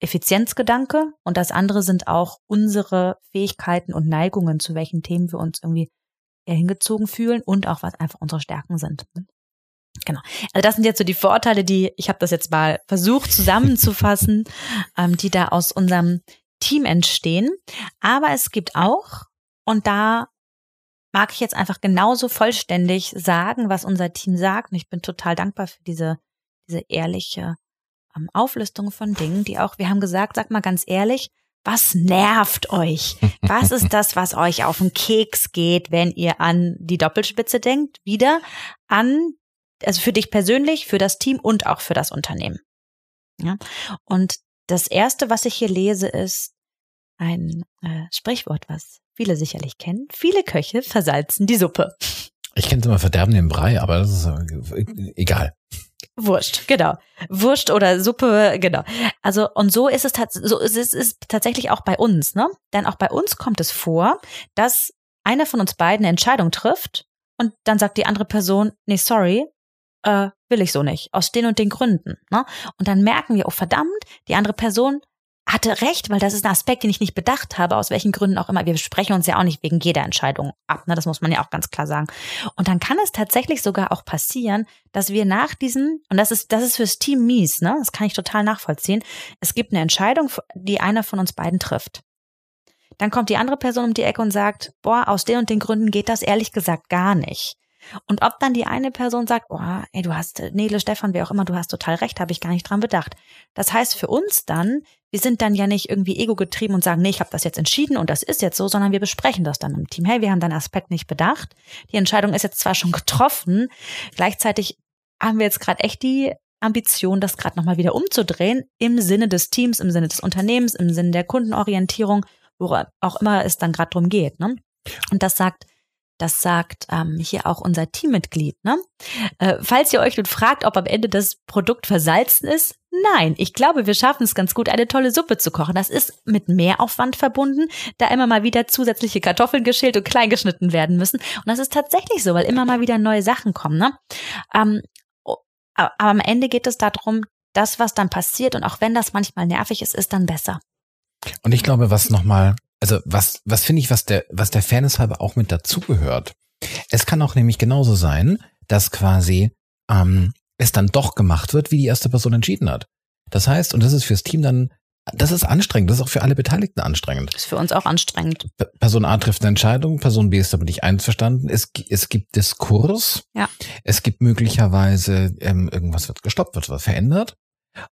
Effizienzgedanke und das andere sind auch unsere Fähigkeiten und Neigungen, zu welchen Themen wir uns irgendwie eher hingezogen fühlen und auch was einfach unsere Stärken sind. Genau. Also das sind jetzt so die Vorteile, die ich habe das jetzt mal versucht zusammenzufassen, ähm, die da aus unserem Team entstehen. Aber es gibt auch, und da mag ich jetzt einfach genauso vollständig sagen, was unser Team sagt. Und ich bin total dankbar für diese, diese ehrliche Auflistung von Dingen, die auch, wir haben gesagt, sag mal ganz ehrlich, Was nervt euch? Was ist das, was euch auf den Keks geht, wenn ihr an die Doppelspitze denkt? Wieder an, also für dich persönlich, für das Team und auch für das Unternehmen. Ja? Und das erste, was ich hier lese, ist ein äh, Sprichwort, was viele sicherlich kennen. Viele Köche versalzen die Suppe. Ich kenne es immer Verderben im Brei, aber das ist äh, egal. Wurscht, genau. Wurscht oder Suppe, genau. Also und so ist es, so ist es tatsächlich auch bei uns, ne? Denn auch bei uns kommt es vor, dass einer von uns beiden eine Entscheidung trifft und dann sagt die andere Person, nee, sorry, äh, will ich so nicht, aus den und den Gründen. Ne? Und dann merken wir, oh verdammt, die andere Person hatte recht, weil das ist ein Aspekt, den ich nicht bedacht habe, aus welchen Gründen auch immer. Wir sprechen uns ja auch nicht wegen jeder Entscheidung ab, ne? das muss man ja auch ganz klar sagen. Und dann kann es tatsächlich sogar auch passieren, dass wir nach diesen, und das ist, das ist fürs Team mies, ne? das kann ich total nachvollziehen, es gibt eine Entscheidung, die einer von uns beiden trifft. Dann kommt die andere Person um die Ecke und sagt, boah, aus den und den Gründen geht das ehrlich gesagt gar nicht. Und ob dann die eine Person sagt, oh, ey, du hast, Nele, Stefan, wer auch immer, du hast total recht, habe ich gar nicht dran bedacht. Das heißt für uns dann, wir sind dann ja nicht irgendwie ego-getrieben und sagen, nee, ich habe das jetzt entschieden und das ist jetzt so, sondern wir besprechen das dann im Team. Hey, wir haben deinen Aspekt nicht bedacht. Die Entscheidung ist jetzt zwar schon getroffen, gleichzeitig haben wir jetzt gerade echt die Ambition, das gerade nochmal wieder umzudrehen, im Sinne des Teams, im Sinne des Unternehmens, im Sinne der Kundenorientierung, wo auch immer es dann gerade drum geht. Ne? Und das sagt das sagt ähm, hier auch unser Teammitglied. Ne? Äh, falls ihr euch nun fragt, ob am Ende das Produkt versalzen ist, nein, ich glaube, wir schaffen es ganz gut, eine tolle Suppe zu kochen. Das ist mit Mehraufwand verbunden, da immer mal wieder zusätzliche Kartoffeln geschält und klein geschnitten werden müssen. Und das ist tatsächlich so, weil immer mal wieder neue Sachen kommen. Ne? Ähm, aber am Ende geht es darum, das, was dann passiert, und auch wenn das manchmal nervig ist, ist dann besser. Und ich glaube, was nochmal also was, was finde ich, was der, was der Fairness halber auch mit dazugehört. Es kann auch nämlich genauso sein, dass quasi ähm, es dann doch gemacht wird, wie die erste Person entschieden hat. Das heißt, und das ist fürs Team dann, das ist anstrengend, das ist auch für alle Beteiligten anstrengend. Das ist für uns auch anstrengend. Person A trifft eine Entscheidung, Person B ist damit nicht einverstanden. Es, es gibt Diskurs. Ja. Es gibt möglicherweise ähm, irgendwas wird gestoppt, wird was verändert.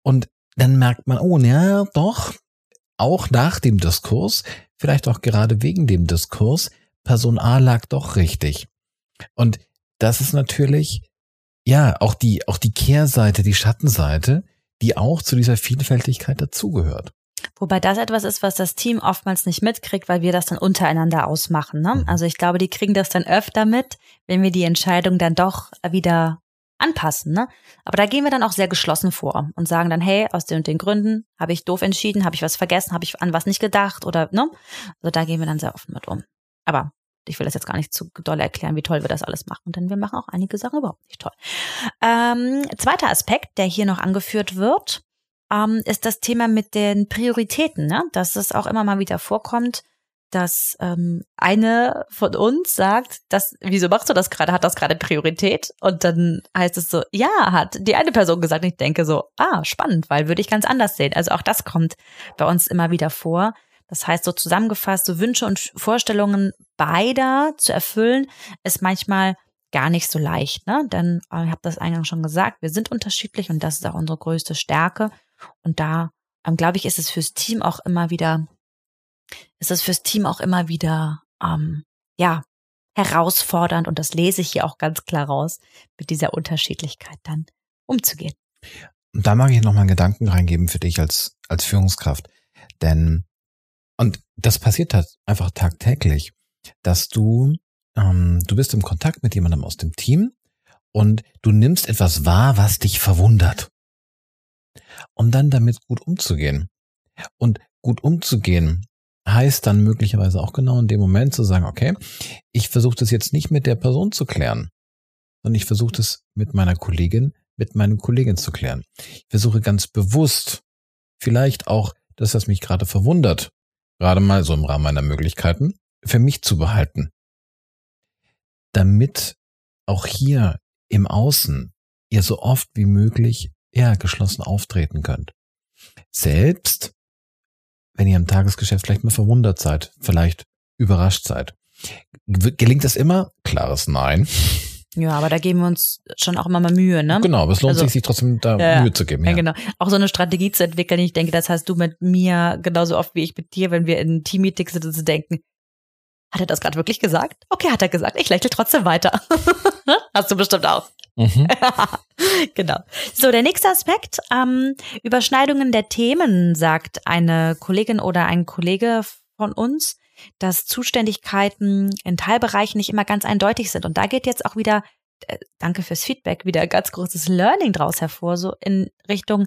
Und dann merkt man, oh, ja, doch, auch nach dem Diskurs vielleicht auch gerade wegen dem Diskurs, Person A lag doch richtig. Und das ist natürlich, ja, auch die, auch die Kehrseite, die Schattenseite, die auch zu dieser Vielfältigkeit dazugehört. Wobei das etwas ist, was das Team oftmals nicht mitkriegt, weil wir das dann untereinander ausmachen. Ne? Mhm. Also ich glaube, die kriegen das dann öfter mit, wenn wir die Entscheidung dann doch wieder anpassen. Ne? Aber da gehen wir dann auch sehr geschlossen vor und sagen dann, hey, aus den und den Gründen habe ich doof entschieden, habe ich was vergessen, habe ich an was nicht gedacht oder ne? Also da gehen wir dann sehr offen mit um. Aber ich will das jetzt gar nicht zu doll erklären, wie toll wir das alles machen, denn wir machen auch einige Sachen überhaupt nicht toll. Ähm, zweiter Aspekt, der hier noch angeführt wird, ähm, ist das Thema mit den Prioritäten, ne? dass es auch immer mal wieder vorkommt, dass ähm, eine von uns sagt, dass, wieso machst du das gerade? Hat das gerade Priorität? Und dann heißt es so, ja, hat die eine Person gesagt. Ich denke so, ah, spannend, weil würde ich ganz anders sehen. Also auch das kommt bei uns immer wieder vor. Das heißt, so zusammengefasst, so Wünsche und Vorstellungen beider zu erfüllen, ist manchmal gar nicht so leicht, ne? Denn äh, ich habe das eingangs schon gesagt, wir sind unterschiedlich und das ist auch unsere größte Stärke. Und da, ähm, glaube ich, ist es fürs Team auch immer wieder ist es fürs Team auch immer wieder, ähm, ja, herausfordernd und das lese ich hier auch ganz klar raus, mit dieser Unterschiedlichkeit dann umzugehen. Und da mag ich noch mal einen Gedanken reingeben für dich als, als Führungskraft. Denn, und das passiert halt einfach tagtäglich, dass du, ähm, du bist im Kontakt mit jemandem aus dem Team und du nimmst etwas wahr, was dich verwundert. Um dann damit gut umzugehen. Und gut umzugehen heißt dann möglicherweise auch genau in dem Moment zu sagen, okay, ich versuche das jetzt nicht mit der Person zu klären, sondern ich versuche das mit meiner Kollegin, mit meinen Kollegin zu klären. Ich versuche ganz bewusst, vielleicht auch das, was mich gerade verwundert, gerade mal so im Rahmen meiner Möglichkeiten, für mich zu behalten. Damit auch hier im Außen ihr so oft wie möglich ja, geschlossen auftreten könnt. Selbst wenn ihr im Tagesgeschäft vielleicht mal verwundert seid, vielleicht überrascht seid. Gelingt das immer? Klares Nein. Ja, aber da geben wir uns schon auch immer mal Mühe, ne? Genau, aber es lohnt Also- sich, sich trotzdem da Ja, Mühe zu geben. Ja, Ja, genau. Auch so eine Strategie zu entwickeln. Ich denke, das hast du mit mir genauso oft wie ich mit dir, wenn wir in Teammeetings sind und zu denken, hat er das gerade wirklich gesagt? Okay, hat er gesagt. Ich lächle trotzdem weiter. hast du bestimmt auch. Mhm. genau. So, der nächste Aspekt, ähm, Überschneidungen der Themen, sagt eine Kollegin oder ein Kollege von uns, dass Zuständigkeiten in Teilbereichen nicht immer ganz eindeutig sind. Und da geht jetzt auch wieder, äh, danke fürs Feedback, wieder ganz großes Learning draus hervor, so in Richtung,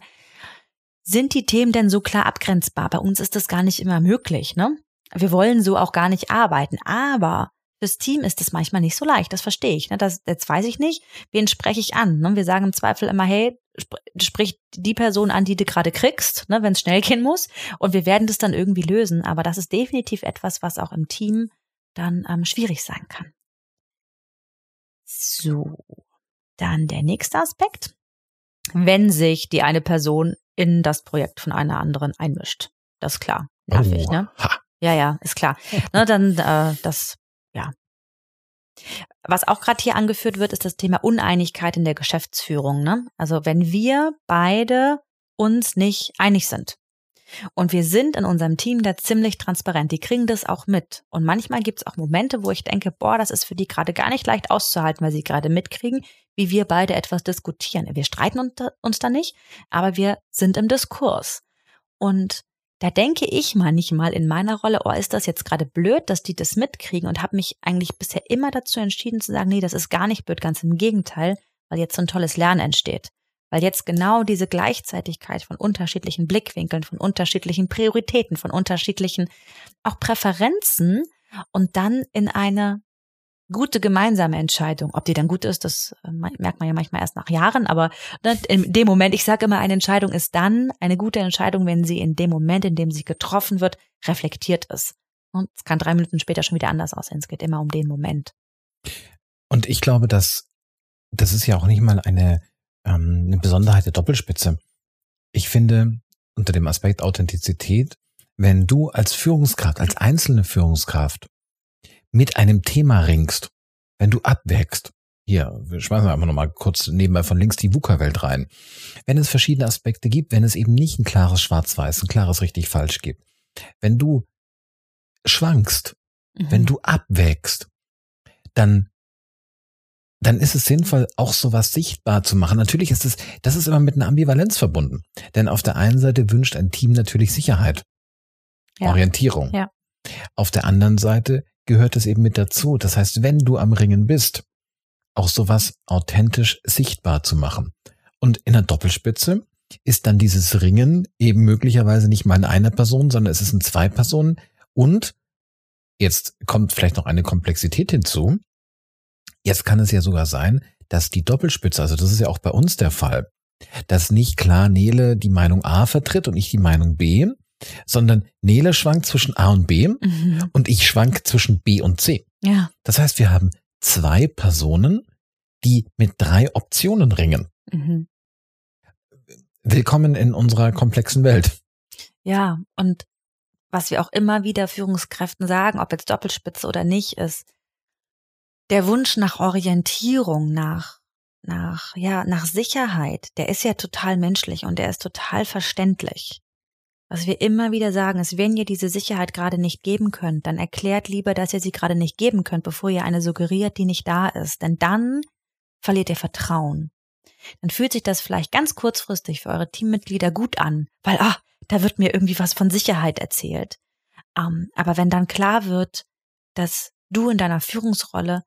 sind die Themen denn so klar abgrenzbar? Bei uns ist das gar nicht immer möglich, ne? Wir wollen so auch gar nicht arbeiten, aber fürs Team ist es manchmal nicht so leicht, das verstehe ich. Ne? Das, jetzt weiß ich nicht, wen spreche ich an? Ne? Wir sagen im Zweifel immer, hey, sp sprich die Person an, die du gerade kriegst, ne, wenn es schnell gehen muss. Und wir werden das dann irgendwie lösen. Aber das ist definitiv etwas, was auch im Team dann ähm, schwierig sein kann. So, dann der nächste Aspekt. Wenn sich die eine Person in das Projekt von einer anderen einmischt. Das ist klar. Nervig, Oh, ne? ha. Ja, ja, ist klar. ne, dann äh, das, ja. Was auch gerade hier angeführt wird, ist das Thema Uneinigkeit in der Geschäftsführung. Ne? Also wenn wir beide uns nicht einig sind und wir sind in unserem Team da ziemlich transparent, die kriegen das auch mit. Und manchmal gibt es auch Momente, wo ich denke, boah, das ist für die gerade gar nicht leicht auszuhalten, weil sie gerade mitkriegen, wie wir beide etwas diskutieren. Wir streiten uns da nicht, aber wir sind im Diskurs. Und da denke ich manchmal in meiner Rolle, oh, ist das jetzt gerade blöd, dass die das mitkriegen und habe mich eigentlich bisher immer dazu entschieden zu sagen, nee, das ist gar nicht blöd, ganz im Gegenteil, weil jetzt so ein tolles Lernen entsteht. Weil jetzt genau diese Gleichzeitigkeit von unterschiedlichen Blickwinkeln, von unterschiedlichen Prioritäten, von unterschiedlichen auch Präferenzen und dann in eine gute gemeinsame Entscheidung. Ob die dann gut ist, das äh, merkt man ja manchmal erst nach Jahren, aber ne, in dem Moment, ich sage immer, eine Entscheidung ist dann eine gute Entscheidung, wenn sie in dem Moment, in dem sie getroffen wird, reflektiert ist. Und es kann drei Minuten später schon wieder anders aussehen. Es geht immer um den Moment. Und ich glaube, dass das ist ja auch nicht mal eine, ähm, eine Besonderheit der Doppelspitze. Ich finde, unter dem Aspekt Authentizität, wenn du als Führungskraft, als einzelne Führungskraft mit einem Thema ringst, wenn du abwägst, hier, wir schmeißen einfach nochmal kurz nebenbei von links die VUCA-Welt rein. Wenn es verschiedene Aspekte gibt, wenn es eben nicht ein klares Schwarz-Weiß, ein klares richtig-falsch gibt, wenn du schwankst, Mhm. wenn du abwägst, dann dann ist es sinnvoll, auch sowas sichtbar zu machen. Natürlich ist es, das ist immer mit einer Ambivalenz verbunden. Denn auf der einen Seite wünscht ein Team natürlich Sicherheit, Ja. Orientierung. Ja. Auf der anderen Seite gehört es eben mit dazu. Das heißt, wenn du am Ringen bist, auch sowas authentisch sichtbar zu machen. Und in der Doppelspitze ist dann dieses Ringen eben möglicherweise nicht mal in einer Person, sondern es ist in zwei Personen. Und jetzt kommt vielleicht noch eine Komplexität hinzu. Jetzt kann es ja sogar sein, dass die Doppelspitze, also das ist ja auch bei uns der Fall, dass nicht klar Nele die Meinung A vertritt und ich die Meinung B, sondern Nele schwankt zwischen A und B Mhm. und ich schwank zwischen B und C. Ja. Das heißt, wir haben zwei Personen, die mit drei Optionen ringen. Mhm. Willkommen in unserer komplexen Welt. Ja, und was wir auch immer wieder Führungskräften sagen, ob jetzt Doppelspitze oder nicht, ist der Wunsch nach Orientierung, nach, nach, ja, nach Sicherheit, der ist ja total menschlich und der ist total verständlich. Was wir immer wieder sagen, ist, wenn ihr diese Sicherheit gerade nicht geben könnt, dann erklärt lieber, dass ihr sie gerade nicht geben könnt, bevor ihr eine suggeriert, die nicht da ist. Denn dann verliert ihr Vertrauen. Dann fühlt sich das vielleicht ganz kurzfristig für eure Teammitglieder gut an, weil, ah, da wird mir irgendwie was von Sicherheit erzählt. Ähm, aber wenn dann klar wird, dass du in deiner Führungsrolle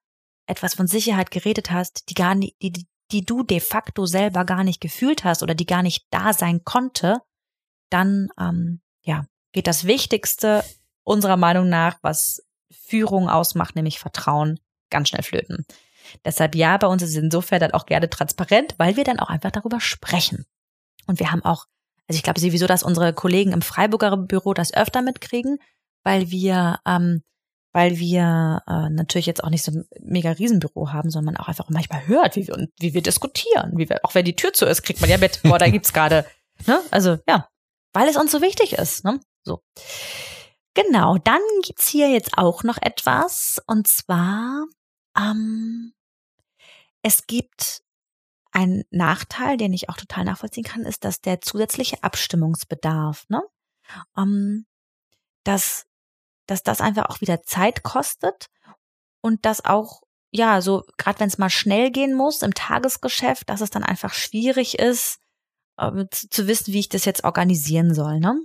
etwas von Sicherheit geredet hast, die gar nicht, die, die, die du de facto selber gar nicht gefühlt hast oder die gar nicht da sein konnte, dann ähm, ja geht das Wichtigste unserer Meinung nach, was Führung ausmacht, nämlich Vertrauen, ganz schnell flöten. Deshalb ja, bei uns ist es insofern dann auch gerne transparent, weil wir dann auch einfach darüber sprechen. Und wir haben auch, also ich glaube sowieso, dass unsere Kollegen im Freiburger Büro das öfter mitkriegen, weil wir, ähm, weil wir äh, natürlich jetzt auch nicht so ein mega Riesenbüro haben, sondern man auch einfach manchmal hört, wie wir wie wir diskutieren, wie wir, auch wenn die Tür zu ist, kriegt man ja mit, boah, da gibt's gerade, ne? Also ja, weil es uns so wichtig ist, ne? So. Genau, dann gibt's hier jetzt auch noch etwas und zwar ähm, es gibt einen Nachteil, den ich auch total nachvollziehen kann, ist, dass der zusätzliche Abstimmungsbedarf, ne? Ähm, dass, dass das einfach auch wieder Zeit kostet und dass auch, ja, so, gerade wenn es mal schnell gehen muss im Tagesgeschäft, dass es dann einfach schwierig ist, zu, zu wissen, wie ich das jetzt organisieren soll, ne?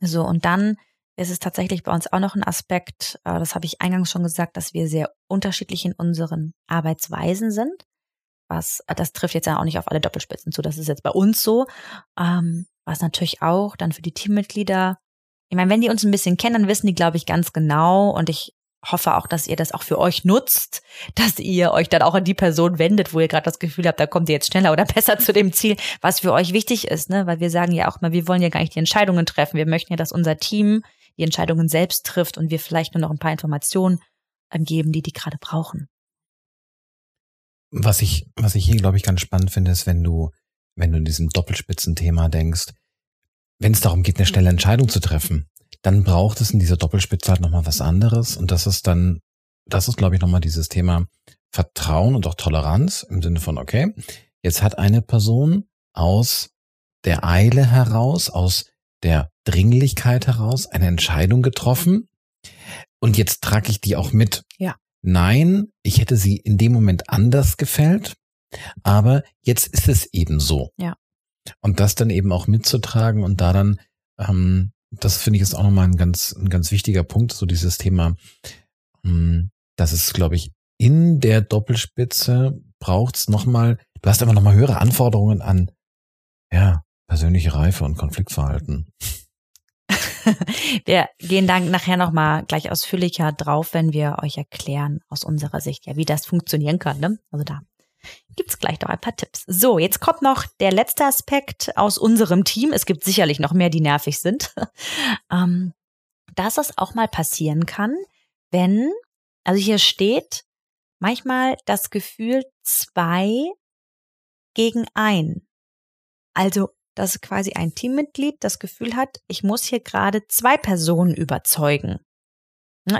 So, und dann ist es tatsächlich bei uns auch noch ein Aspekt, äh, das habe ich eingangs schon gesagt, dass wir sehr unterschiedlich in unseren Arbeitsweisen sind. Was, äh, das trifft jetzt ja auch nicht auf alle Doppelspitzen zu, das ist jetzt bei uns so. Ähm, was natürlich auch dann für die Teammitglieder, ich meine, wenn die uns ein bisschen kennen, dann wissen die, glaube ich, ganz genau und ich hoffe auch, dass ihr das auch für euch nutzt, dass ihr euch dann auch an die Person wendet, wo ihr gerade das Gefühl habt, da kommt ihr jetzt schneller oder besser zu dem Ziel, was für euch wichtig ist, ne? Weil wir sagen ja auch mal, wir wollen ja gar nicht die Entscheidungen treffen. Wir möchten ja, dass unser Team die Entscheidungen selbst trifft und wir vielleicht nur noch ein paar Informationen geben, die die gerade brauchen. Was ich, was ich hier, glaube ich, ganz spannend finde, ist, wenn du, wenn du in diesem Doppelspitzenthema denkst, wenn es darum geht, eine schnelle Entscheidung zu treffen, dann braucht es in dieser Doppelspitze halt nochmal was anderes. Und das ist dann, das ist, glaube ich, nochmal dieses Thema Vertrauen und auch Toleranz im Sinne von, okay, jetzt hat eine Person aus der Eile heraus, aus der Dringlichkeit heraus eine Entscheidung getroffen und jetzt trage ich die auch mit. Ja. Nein, ich hätte sie in dem Moment anders gefällt, aber jetzt ist es eben so. Ja. Und das dann eben auch mitzutragen und da dann, ähm, das finde ich ist auch nochmal ein ganz, ein ganz wichtiger Punkt, so dieses Thema, ähm, dass es, glaube ich, in der Doppelspitze braucht es nochmal, du hast einfach nochmal höhere Anforderungen an, ja, persönliche Reife und Konfliktverhalten. wir gehen dann nachher nochmal gleich ausführlicher drauf, wenn wir euch erklären aus unserer Sicht, ja, wie das funktionieren kann. Ne? Also da gibt's gleich noch ein paar Tipps. So, jetzt kommt noch der letzte Aspekt aus unserem Team. Es gibt sicherlich noch mehr, die nervig sind. ähm, dass es auch mal passieren kann, wenn, also hier steht manchmal das Gefühl zwei gegen ein. Also dass quasi ein Teammitglied das Gefühl hat, ich muss hier gerade zwei Personen überzeugen.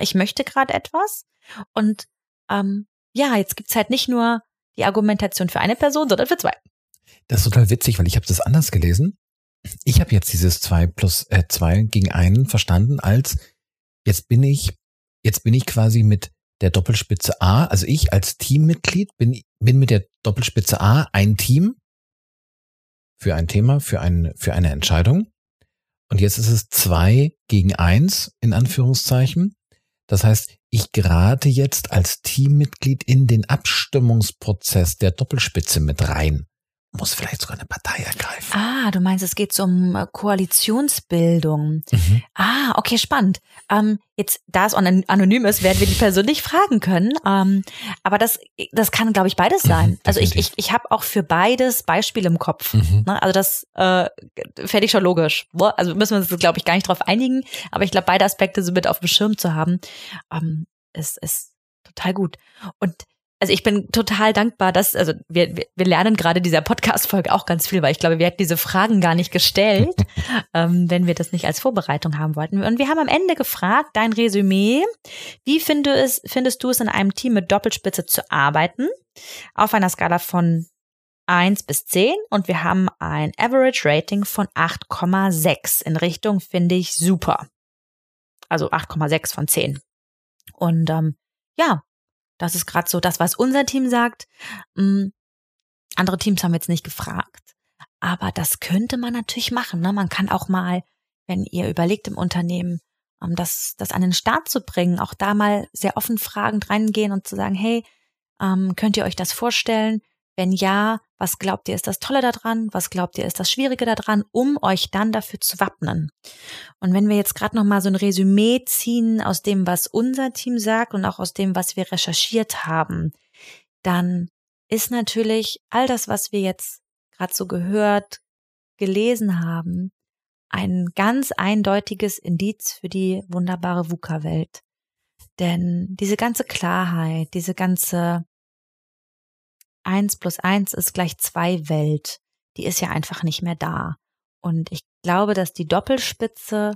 Ich möchte gerade etwas und ähm, ja, jetzt gibt's halt nicht nur die Argumentation für eine Person, sondern für zwei. Das ist total witzig, weil ich habe das anders gelesen. Ich habe jetzt dieses zwei plus äh, zwei gegen einen verstanden als jetzt bin ich jetzt bin ich quasi mit der Doppelspitze A, also ich als Teammitglied bin bin mit der Doppelspitze A ein Team für ein Thema, für, ein, für eine Entscheidung. Und jetzt ist es zwei gegen eins in Anführungszeichen. Das heißt, ich gerate jetzt als Teammitglied in den Abstimmungsprozess der Doppelspitze mit rein muss vielleicht sogar eine Partei ergreifen. Ah, du meinst, es geht um äh, Koalitionsbildung. Mhm. Ah, okay, spannend. Ähm, jetzt, da es anonym ist, werden wir die Person nicht fragen können. Ähm, aber das, das kann, glaube ich, beides sein. Mhm, also ich, ich, ich habe auch für beides Beispiele im Kopf. Mhm. Ne? Also das äh, fände ich schon logisch. Also müssen wir uns, glaube ich, gar nicht drauf einigen. Aber ich glaube, beide Aspekte so mit auf dem Schirm zu haben, ähm, ist, ist total gut. Und also ich bin total dankbar, dass, also wir, wir lernen gerade dieser Podcast-Folge auch ganz viel, weil ich glaube, wir hätten diese Fragen gar nicht gestellt, ähm, wenn wir das nicht als Vorbereitung haben wollten. Und wir haben am Ende gefragt, dein Resümee, wie find es, findest du es in einem Team mit Doppelspitze zu arbeiten? Auf einer Skala von 1 bis 10 und wir haben ein Average Rating von 8,6 in Richtung finde ich super. Also 8,6 von 10. Und ähm, ja, das ist gerade so das, was unser Team sagt. Mhm. Andere Teams haben jetzt nicht gefragt. Aber das könnte man natürlich machen. Ne? Man kann auch mal, wenn ihr überlegt im Unternehmen, um das, das an den Start zu bringen, auch da mal sehr offen fragend reingehen und zu sagen, hey, ähm, könnt ihr euch das vorstellen? Wenn ja, was glaubt ihr ist das Tolle daran? Was glaubt ihr ist das Schwierige daran, um euch dann dafür zu wappnen? Und wenn wir jetzt gerade noch mal so ein Resümee ziehen aus dem, was unser Team sagt und auch aus dem, was wir recherchiert haben, dann ist natürlich all das, was wir jetzt gerade so gehört, gelesen haben, ein ganz eindeutiges Indiz für die wunderbare VUCA-Welt. Denn diese ganze Klarheit, diese ganze eins plus eins ist gleich zwei Welt, die ist ja einfach nicht mehr da. Und ich glaube, dass die Doppelspitze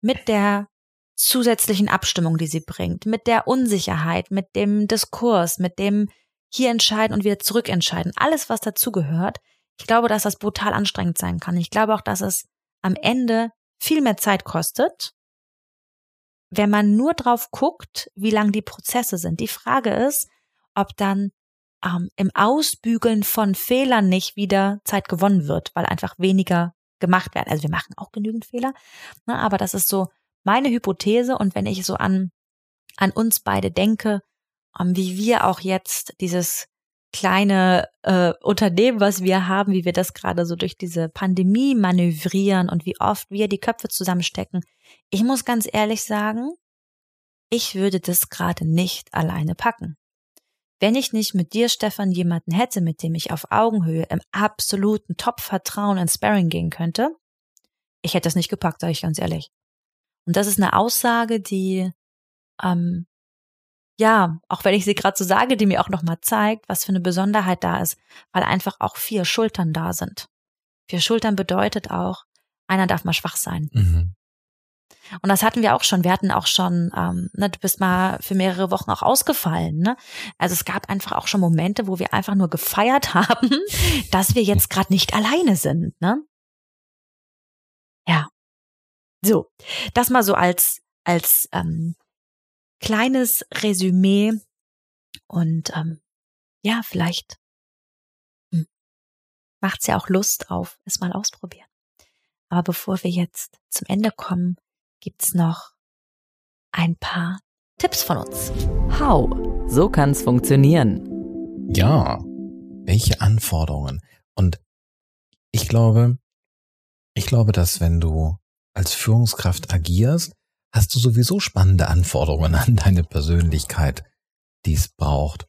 mit der zusätzlichen Abstimmung, die sie bringt, mit der Unsicherheit, mit dem Diskurs, mit dem hier entscheiden und wieder zurückentscheiden. Alles, was dazugehört. Ich glaube, dass das brutal anstrengend sein kann. Ich glaube auch, dass es am Ende viel mehr Zeit kostet, wenn man nur drauf guckt, wie lang die Prozesse sind. Die Frage ist, ob dann ähm, im Ausbügeln von Fehlern nicht wieder Zeit gewonnen wird, weil einfach weniger gemacht werden. Also wir machen auch genügend Fehler, ne, aber das ist so meine Hypothese. Und wenn ich so an, an uns beide denke, ähm, wie wir auch jetzt dieses kleine äh, Unternehmen, was wir haben, wie wir das gerade so durch diese Pandemie manövrieren und wie oft wir die Köpfe zusammenstecken. Ich muss ganz ehrlich sagen, ich würde das gerade nicht alleine packen. Wenn ich nicht mit dir, Stefan, jemanden hätte, mit dem ich auf Augenhöhe im absoluten Top-Vertrauen ins Sparring gehen könnte, ich hätte das nicht gepackt, sage ich ganz ehrlich. Und das ist eine Aussage, die, ähm, ja, auch wenn ich sie gerade so sage, die mir auch nochmal zeigt, was für eine Besonderheit da ist, weil einfach auch vier Schultern da sind. Vier Schultern bedeutet auch, einer darf mal schwach sein. Mhm. Und das hatten wir auch schon. Wir hatten auch schon, ähm, ne, du bist mal für mehrere Wochen auch ausgefallen. Ne? Also es gab einfach auch schon Momente, wo wir einfach nur gefeiert haben, dass wir jetzt gerade nicht alleine sind. Ne? Ja. So, das mal so als als ähm, kleines Resümee und ähm, ja, vielleicht hm, macht's ja auch Lust auf, es mal ausprobieren. Aber bevor wir jetzt zum Ende kommen, gibt's noch ein paar Tipps von uns. How? So kann's funktionieren. Ja. Welche Anforderungen? Und ich glaube, ich glaube, dass wenn du als Führungskraft agierst, hast du sowieso spannende Anforderungen an deine Persönlichkeit, die es braucht.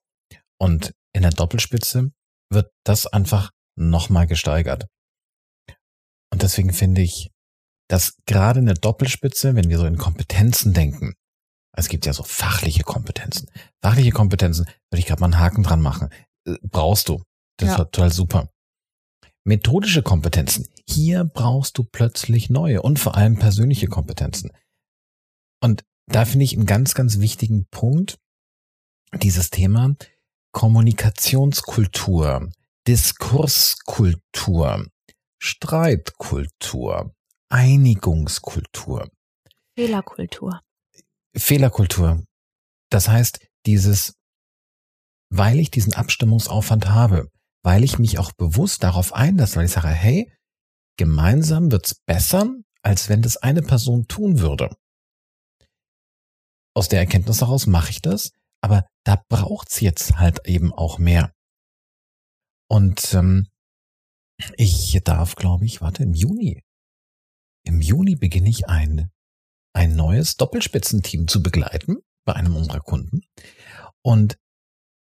Und in der Doppelspitze wird das einfach nochmal gesteigert. Und deswegen finde ich, dass gerade eine Doppelspitze, wenn wir so in Kompetenzen denken, es gibt ja so fachliche Kompetenzen. Fachliche Kompetenzen würde ich gerade mal einen Haken dran machen. Äh, brauchst du. Das ja. ist total super. Methodische Kompetenzen. Hier brauchst du plötzlich neue und vor allem persönliche Kompetenzen. Und da finde ich einen ganz, ganz wichtigen Punkt dieses Thema Kommunikationskultur, Diskurskultur, Streitkultur, Einigungskultur. Fehlerkultur. Fehlerkultur. Das heißt, dieses, weil ich diesen Abstimmungsaufwand habe, weil ich mich auch bewusst darauf einlasse, weil ich sage, hey, gemeinsam wird's besser, als wenn das eine Person tun würde. Aus der Erkenntnis heraus mache ich das, aber da braucht's jetzt halt eben auch mehr. Und ähm, ich darf, glaube ich, warte, im Juni im Juni beginne ich ein, ein neues Doppelspitzenteam zu begleiten bei einem unserer Kunden. Und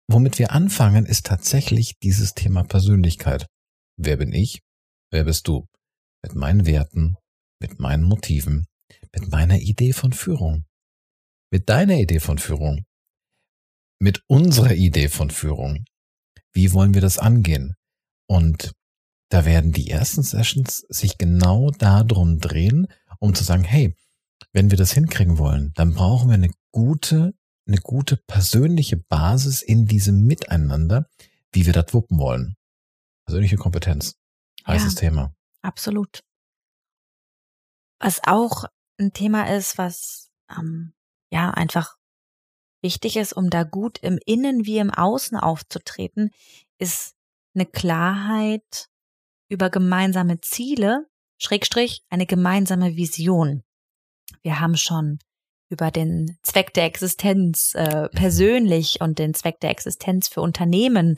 womit wir anfangen, ist tatsächlich dieses Thema Persönlichkeit. Wer bin ich? Wer bist du? Mit meinen Werten, mit meinen Motiven, mit meiner Idee von Führung, mit deiner Idee von Führung, mit unserer Idee von Führung. Wie wollen wir das angehen? Und da werden die ersten Sessions sich genau darum drehen, um zu sagen, hey, wenn wir das hinkriegen wollen, dann brauchen wir eine gute, eine gute persönliche Basis in diesem Miteinander, wie wir das wuppen wollen. Persönliche Kompetenz. Heißes ja, Thema. Absolut. Was auch ein Thema ist, was ähm, ja einfach wichtig ist, um da gut im Innen wie im Außen aufzutreten, ist eine Klarheit über gemeinsame Ziele, Schrägstrich, eine gemeinsame Vision. Wir haben schon über den Zweck der Existenz äh, persönlich und den Zweck der Existenz für Unternehmen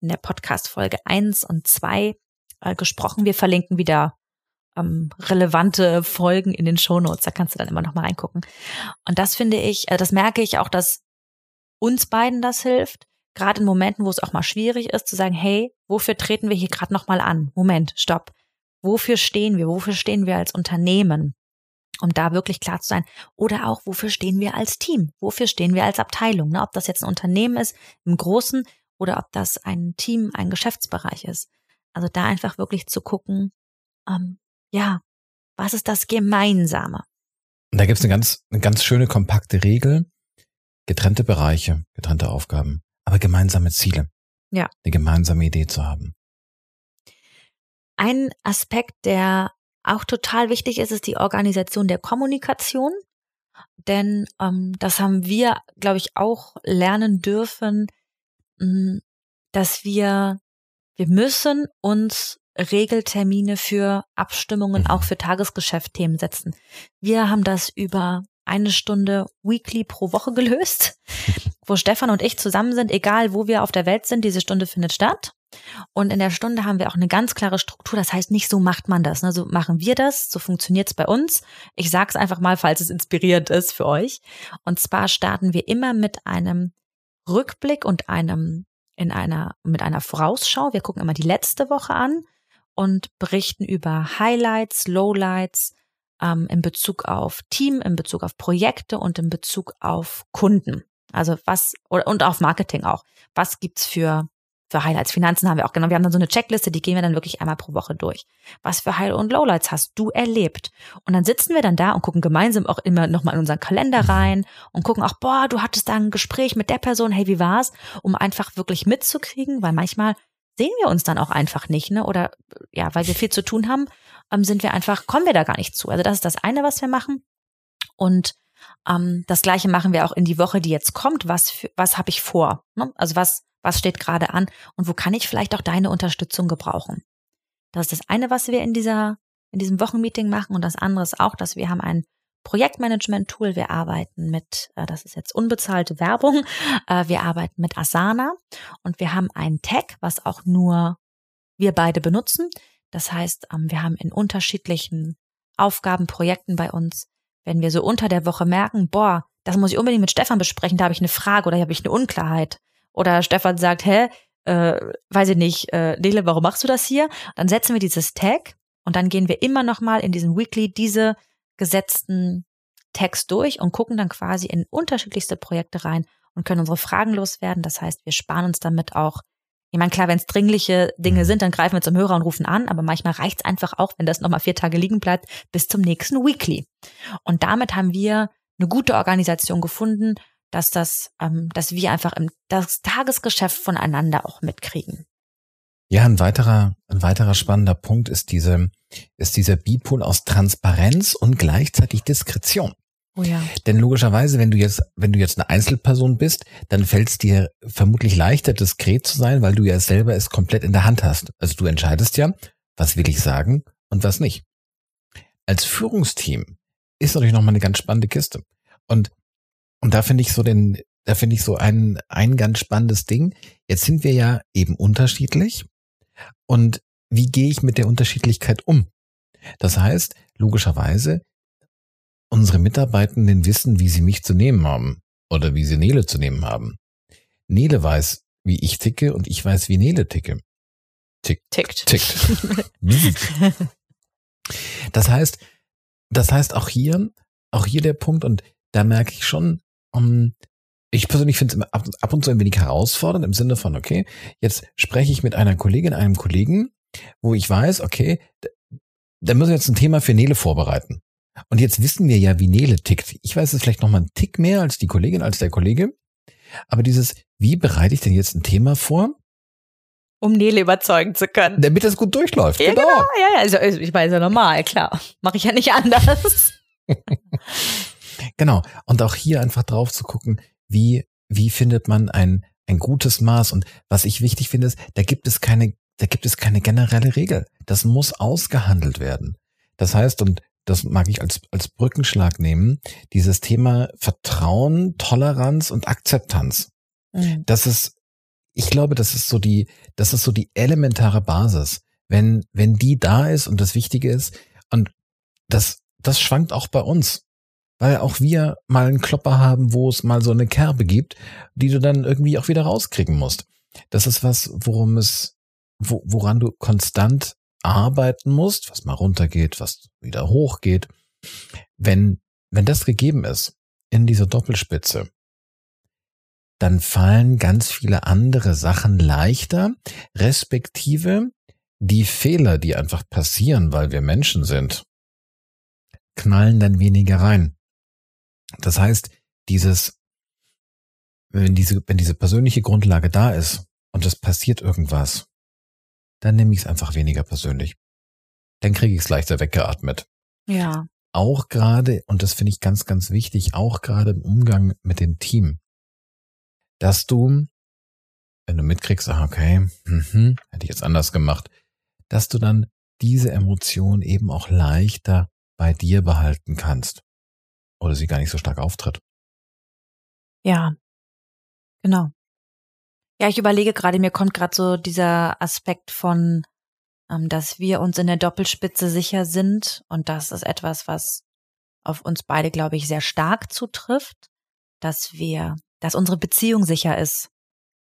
in der Podcast-Folge eins und zwei äh, gesprochen. Wir verlinken wieder ähm, relevante Folgen in den Shownotes. Da kannst du dann immer noch mal reingucken. Und das finde ich, äh, das merke ich auch, dass uns beiden das hilft, gerade in Momenten, wo es auch mal schwierig ist, zu sagen, hey, wofür treten wir hier gerade nochmal an? Moment, stopp. Wofür stehen wir? Wofür stehen wir als Unternehmen? Um da wirklich klar zu sein. Oder auch, wofür stehen wir als Team? Wofür stehen wir als Abteilung? Ne? Ob das jetzt ein Unternehmen ist, im Großen, oder ob das ein Team, ein Geschäftsbereich ist. Also da einfach wirklich zu gucken, ähm, ja, was ist das Gemeinsame? Da gibt es eine ganz, eine ganz schöne kompakte Regel. Getrennte Bereiche, getrennte Aufgaben aber gemeinsame Ziele. Ja. Eine gemeinsame Idee zu haben. Ein Aspekt, der auch total wichtig ist, ist die Organisation der Kommunikation. Denn ähm, das haben wir, glaube ich, auch lernen dürfen, mh, mm, dass wir, wir müssen uns Regeltermine für Abstimmungen Mhm. auch für Tagesgeschäftthemen setzen. Wir haben das über eine Stunde weekly pro Woche gelöst, wo Stefan und ich zusammen sind, egal wo wir auf der Welt sind, diese Stunde findet statt. Und in der Stunde haben wir auch eine ganz klare Struktur. Das heißt, nicht so macht man das. Ne? So machen wir das, so funktioniert's bei uns. Ich sag's einfach mal, falls es inspirierend ist für euch. Und zwar starten wir immer mit einem Rückblick und einem in einer mit einer Vorausschau. Wir gucken immer die letzte Woche an und berichten über Highlights, Lowlights ähm, in Bezug auf Team, in Bezug auf Projekte und in Bezug auf Kunden. Also was und auf Marketing auch. Was gibt's für für Highlights? Finanzen haben wir auch genau. Wir haben dann so eine Checkliste, die gehen wir dann wirklich einmal pro Woche durch. Was für High- und Lowlights hast du erlebt? Und dann sitzen wir dann da und gucken gemeinsam auch immer nochmal in unseren Kalender rein und gucken auch, boah, du hattest da ein Gespräch mit der Person, hey, wie war's? Um einfach wirklich mitzukriegen, weil manchmal sehen wir uns dann auch einfach nicht, ne? Oder ja, weil wir viel zu tun haben, ähm, sind wir einfach, kommen wir da gar nicht zu. Also das ist das eine, was wir machen. Und ähm, das gleiche machen wir auch in die Woche, die jetzt kommt. Was was habe ich vor? Ne? Also was was steht gerade an und wo kann ich vielleicht auch deine Unterstützung gebrauchen? Das ist das eine, was wir in dieser in diesem Wochenmeeting machen und das andere ist auch, dass wir haben ein Projektmanagement-Tool. Wir arbeiten mit, äh, das ist jetzt unbezahlte Werbung, äh, wir arbeiten mit Asana und wir haben einen Tag, was auch nur wir beide benutzen. Das heißt, ähm, wir haben in unterschiedlichen Aufgaben, Projekten bei uns, wenn wir so unter der Woche merken, boah, das muss ich unbedingt mit Stefan besprechen, da habe ich eine Frage oder habe ich eine Unklarheit. Oder Stefan sagt, hä, äh, weiß ich nicht, äh, Nele, warum machst du das hier? Dann setzen wir dieses Tag und dann gehen wir immer noch mal in diesem Weekly diese gesetzten Tags durch und gucken dann quasi in unterschiedlichste Projekte rein und können unsere Fragen loswerden. Das heißt, wir sparen uns damit auch ich meine, klar, wenn es dringliche Dinge sind, dann greifen wir zum Hörer und rufen an, aber manchmal reicht es einfach auch, wenn das nochmal vier Tage liegen bleibt, bis zum nächsten Weekly. Und damit haben wir eine gute Organisation gefunden, dass das, ähm, dass wir einfach im das Tagesgeschäft voneinander auch mitkriegen. Ja, ein weiterer, ein weiterer spannender Punkt ist diese, ist dieser Bipol aus Transparenz und gleichzeitig Diskretion. Oh ja. Denn logischerweise, wenn du jetzt, wenn du jetzt eine Einzelperson bist, dann fällt es dir vermutlich leichter, diskret zu sein, weil du ja selber es komplett in der Hand hast. Also du entscheidest ja, was will ich sagen und was nicht. Als Führungsteam ist natürlich nochmal eine ganz spannende Kiste. Und, und da finde ich so den, da finde ich so ein, ein ganz spannendes Ding. Jetzt sind wir ja eben unterschiedlich. Und wie gehe ich mit der Unterschiedlichkeit um? Das heißt, logischerweise, unsere Mitarbeitenden wissen, wie sie mich zu nehmen haben oder wie sie Nele zu nehmen haben. Nele weiß, wie ich ticke und ich weiß, wie Nele ticke. Tick, Tickt. tickt. das heißt, das heißt auch hier, auch hier der Punkt und da merke ich schon, um, ich persönlich finde es ab, ab und zu ein wenig herausfordernd im Sinne von, okay, jetzt spreche ich mit einer Kollegin, einem Kollegen, wo ich weiß, okay, da, da müssen wir jetzt ein Thema für Nele vorbereiten. Und jetzt wissen wir ja, wie Nele tickt. Ich weiß es vielleicht noch mal einen Tick mehr als die Kollegin, als der Kollege. Aber dieses, wie bereite ich denn jetzt ein Thema vor? Um Nele überzeugen zu können. Damit das gut durchläuft. Ja, genau. Ja, ja, also, also ich meine, ist ja normal, klar. Mache ich ja nicht anders. genau. Und auch hier einfach drauf zu gucken, wie, wie findet man ein, ein gutes Maß? Und was ich wichtig finde, ist, da gibt es keine, da gibt es keine generelle Regel. Das muss ausgehandelt werden. Das heißt, und das mag ich als, als Brückenschlag nehmen, dieses Thema Vertrauen, Toleranz und Akzeptanz. Mhm. Das ist, ich glaube, das ist so die, das ist so die elementare Basis. Wenn, wenn die da ist und das Wichtige ist, und das, das schwankt auch bei uns. Weil auch wir mal einen Klopper haben, wo es mal so eine Kerbe gibt, die du dann irgendwie auch wieder rauskriegen musst. Das ist was, worum es, wo, woran du konstant arbeiten musst, was mal runtergeht, was wieder hochgeht. Wenn, wenn das gegeben ist, in dieser Doppelspitze, dann fallen ganz viele andere Sachen leichter, respektive die Fehler, die einfach passieren, weil wir Menschen sind, knallen dann weniger rein. Das heißt, dieses, wenn diese, wenn diese persönliche Grundlage da ist und es passiert irgendwas, dann nehme ich es einfach weniger persönlich. Dann kriege ich es leichter weggeatmet. Ja. Auch gerade, und das finde ich ganz, ganz wichtig, auch gerade im Umgang mit dem Team, dass du, wenn du mitkriegst, ah, okay, mhm, hätte ich jetzt anders gemacht, dass du dann diese Emotion eben auch leichter bei dir behalten kannst oder sie gar nicht so stark auftritt. Ja, genau. Ja, ich überlege gerade, mir kommt gerade so dieser Aspekt von, ähm, dass wir uns in der Doppelspitze sicher sind und das ist etwas, was auf uns beide, glaube ich, sehr stark zutrifft, dass wir, dass unsere Beziehung sicher ist,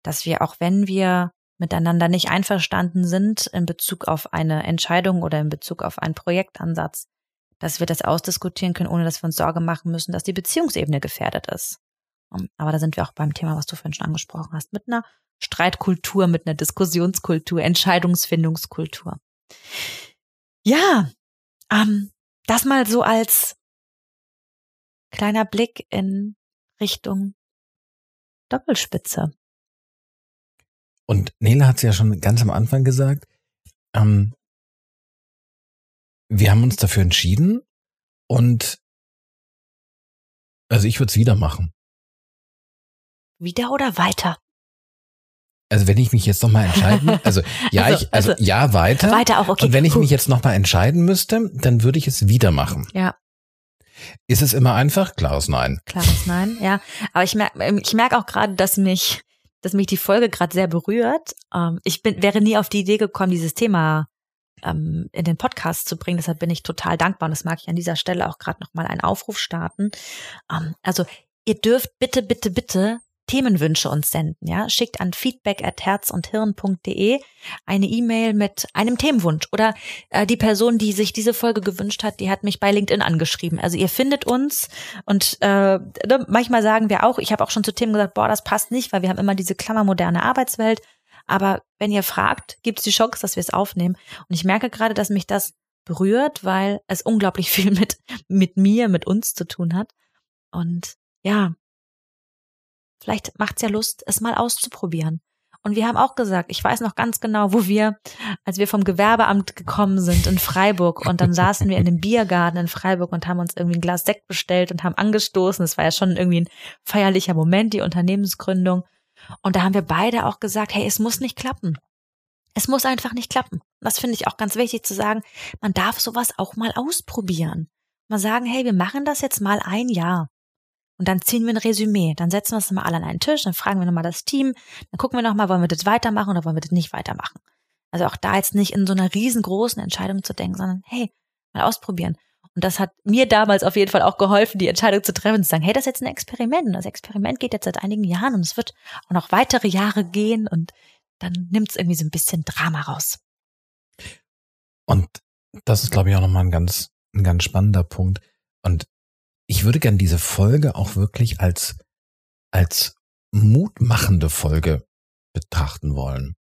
dass wir auch wenn wir miteinander nicht einverstanden sind in Bezug auf eine Entscheidung oder in Bezug auf einen Projektansatz, dass wir das ausdiskutieren können, ohne dass wir uns Sorge machen müssen, dass die Beziehungsebene gefährdet ist. Aber da sind wir auch beim Thema, was du vorhin schon angesprochen hast, mit einer Streitkultur, mit einer Diskussionskultur, Entscheidungsfindungskultur. Ja, ähm, das mal so als kleiner Blick in Richtung Doppelspitze. Und Nele hat es ja schon ganz am Anfang gesagt, ähm, wir haben uns dafür entschieden und also ich würde es wieder machen. Wieder oder weiter? Also wenn ich mich jetzt nochmal entscheiden, also ja, also, ich, also, also, ja, weiter. Weiter auch, okay. Und wenn ich mich jetzt nochmal entscheiden müsste, dann würde ich es wieder machen. Ja. Ist es immer einfach? Klares Nein. Klares Nein, ja. Aber ich merke ich merk auch gerade, dass mich, dass mich die Folge gerade sehr berührt. Ähm, ich bin, wäre nie auf die Idee gekommen, dieses Thema ähm, in den Podcast zu bringen. Deshalb bin ich total dankbar und das mag ich an dieser Stelle auch gerade nochmal einen Aufruf starten. Ähm, also ihr dürft bitte, bitte, bitte Themenwünsche uns senden, ja. Schickt an feedback at herz und hirn.de eine E-Mail mit einem Themenwunsch oder äh, die Person, die sich diese Folge gewünscht hat, die hat mich bei LinkedIn angeschrieben. Also ihr findet uns und äh, ne, manchmal sagen wir auch, ich habe auch schon zu Themen gesagt, boah, das passt nicht, weil wir haben immer diese klammermoderne Arbeitswelt. Aber wenn ihr fragt, gibt es die Chance, dass wir es aufnehmen. Und ich merke gerade, dass mich das berührt, weil es unglaublich viel mit, mit mir, mit uns zu tun hat. Und ja, vielleicht macht's ja Lust, es mal auszuprobieren. Und wir haben auch gesagt, ich weiß noch ganz genau, wo wir, als wir vom Gewerbeamt gekommen sind in Freiburg und dann saßen wir in dem Biergarten in Freiburg und haben uns irgendwie ein Glas Sekt bestellt und haben angestoßen. Es war ja schon irgendwie ein feierlicher Moment, die Unternehmensgründung. Und da haben wir beide auch gesagt, hey, es muss nicht klappen. Es muss einfach nicht klappen. Das finde ich auch ganz wichtig zu sagen. Man darf sowas auch mal ausprobieren. Mal sagen, hey, wir machen das jetzt mal ein Jahr. Und dann ziehen wir ein Resümee. Dann setzen wir uns mal alle an einen Tisch, dann fragen wir nochmal das Team, dann gucken wir nochmal, wollen wir das weitermachen oder wollen wir das nicht weitermachen. Also auch da jetzt nicht in so einer riesengroßen Entscheidung zu denken, sondern hey, mal ausprobieren. Und das hat mir damals auf jeden Fall auch geholfen, die Entscheidung zu treffen, zu sagen, hey, das ist jetzt ein Experiment. Und das Experiment geht jetzt seit einigen Jahren und es wird auch noch weitere Jahre gehen und dann nimmt es irgendwie so ein bisschen Drama raus. Und das ist, glaube ich, auch nochmal ein ganz, ein ganz spannender Punkt. Und ich würde gern diese Folge auch wirklich als, als mutmachende Folge betrachten wollen,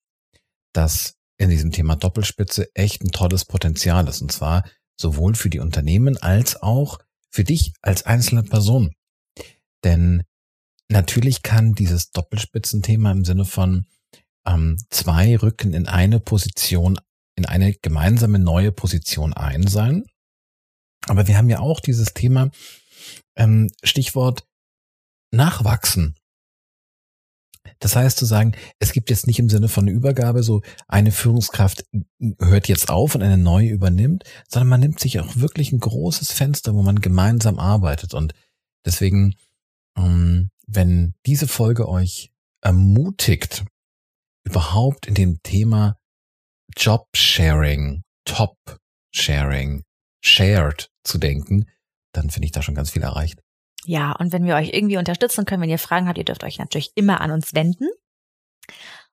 dass in diesem Thema Doppelspitze echt ein tolles Potenzial ist. Und zwar sowohl für die Unternehmen als auch für dich als einzelne Person. Denn natürlich kann dieses Doppelspitzenthema im Sinne von ähm, zwei Rücken in eine Position, in eine gemeinsame neue Position ein sein. Aber wir haben ja auch dieses Thema, ähm, Stichwort Nachwachsen. Das heißt zu sagen, es gibt jetzt nicht im Sinne von Übergabe so eine Führungskraft hört jetzt auf und eine neue übernimmt, sondern man nimmt sich auch wirklich ein großes Fenster, wo man gemeinsam arbeitet. Und deswegen, ähm, wenn diese Folge euch ermutigt, überhaupt in dem Thema Job Sharing, Top Sharing, Shared zu denken, dann finde ich da schon ganz viel erreicht. Ja, und wenn wir euch irgendwie unterstützen können, wenn ihr Fragen habt, ihr dürft euch natürlich immer an uns wenden.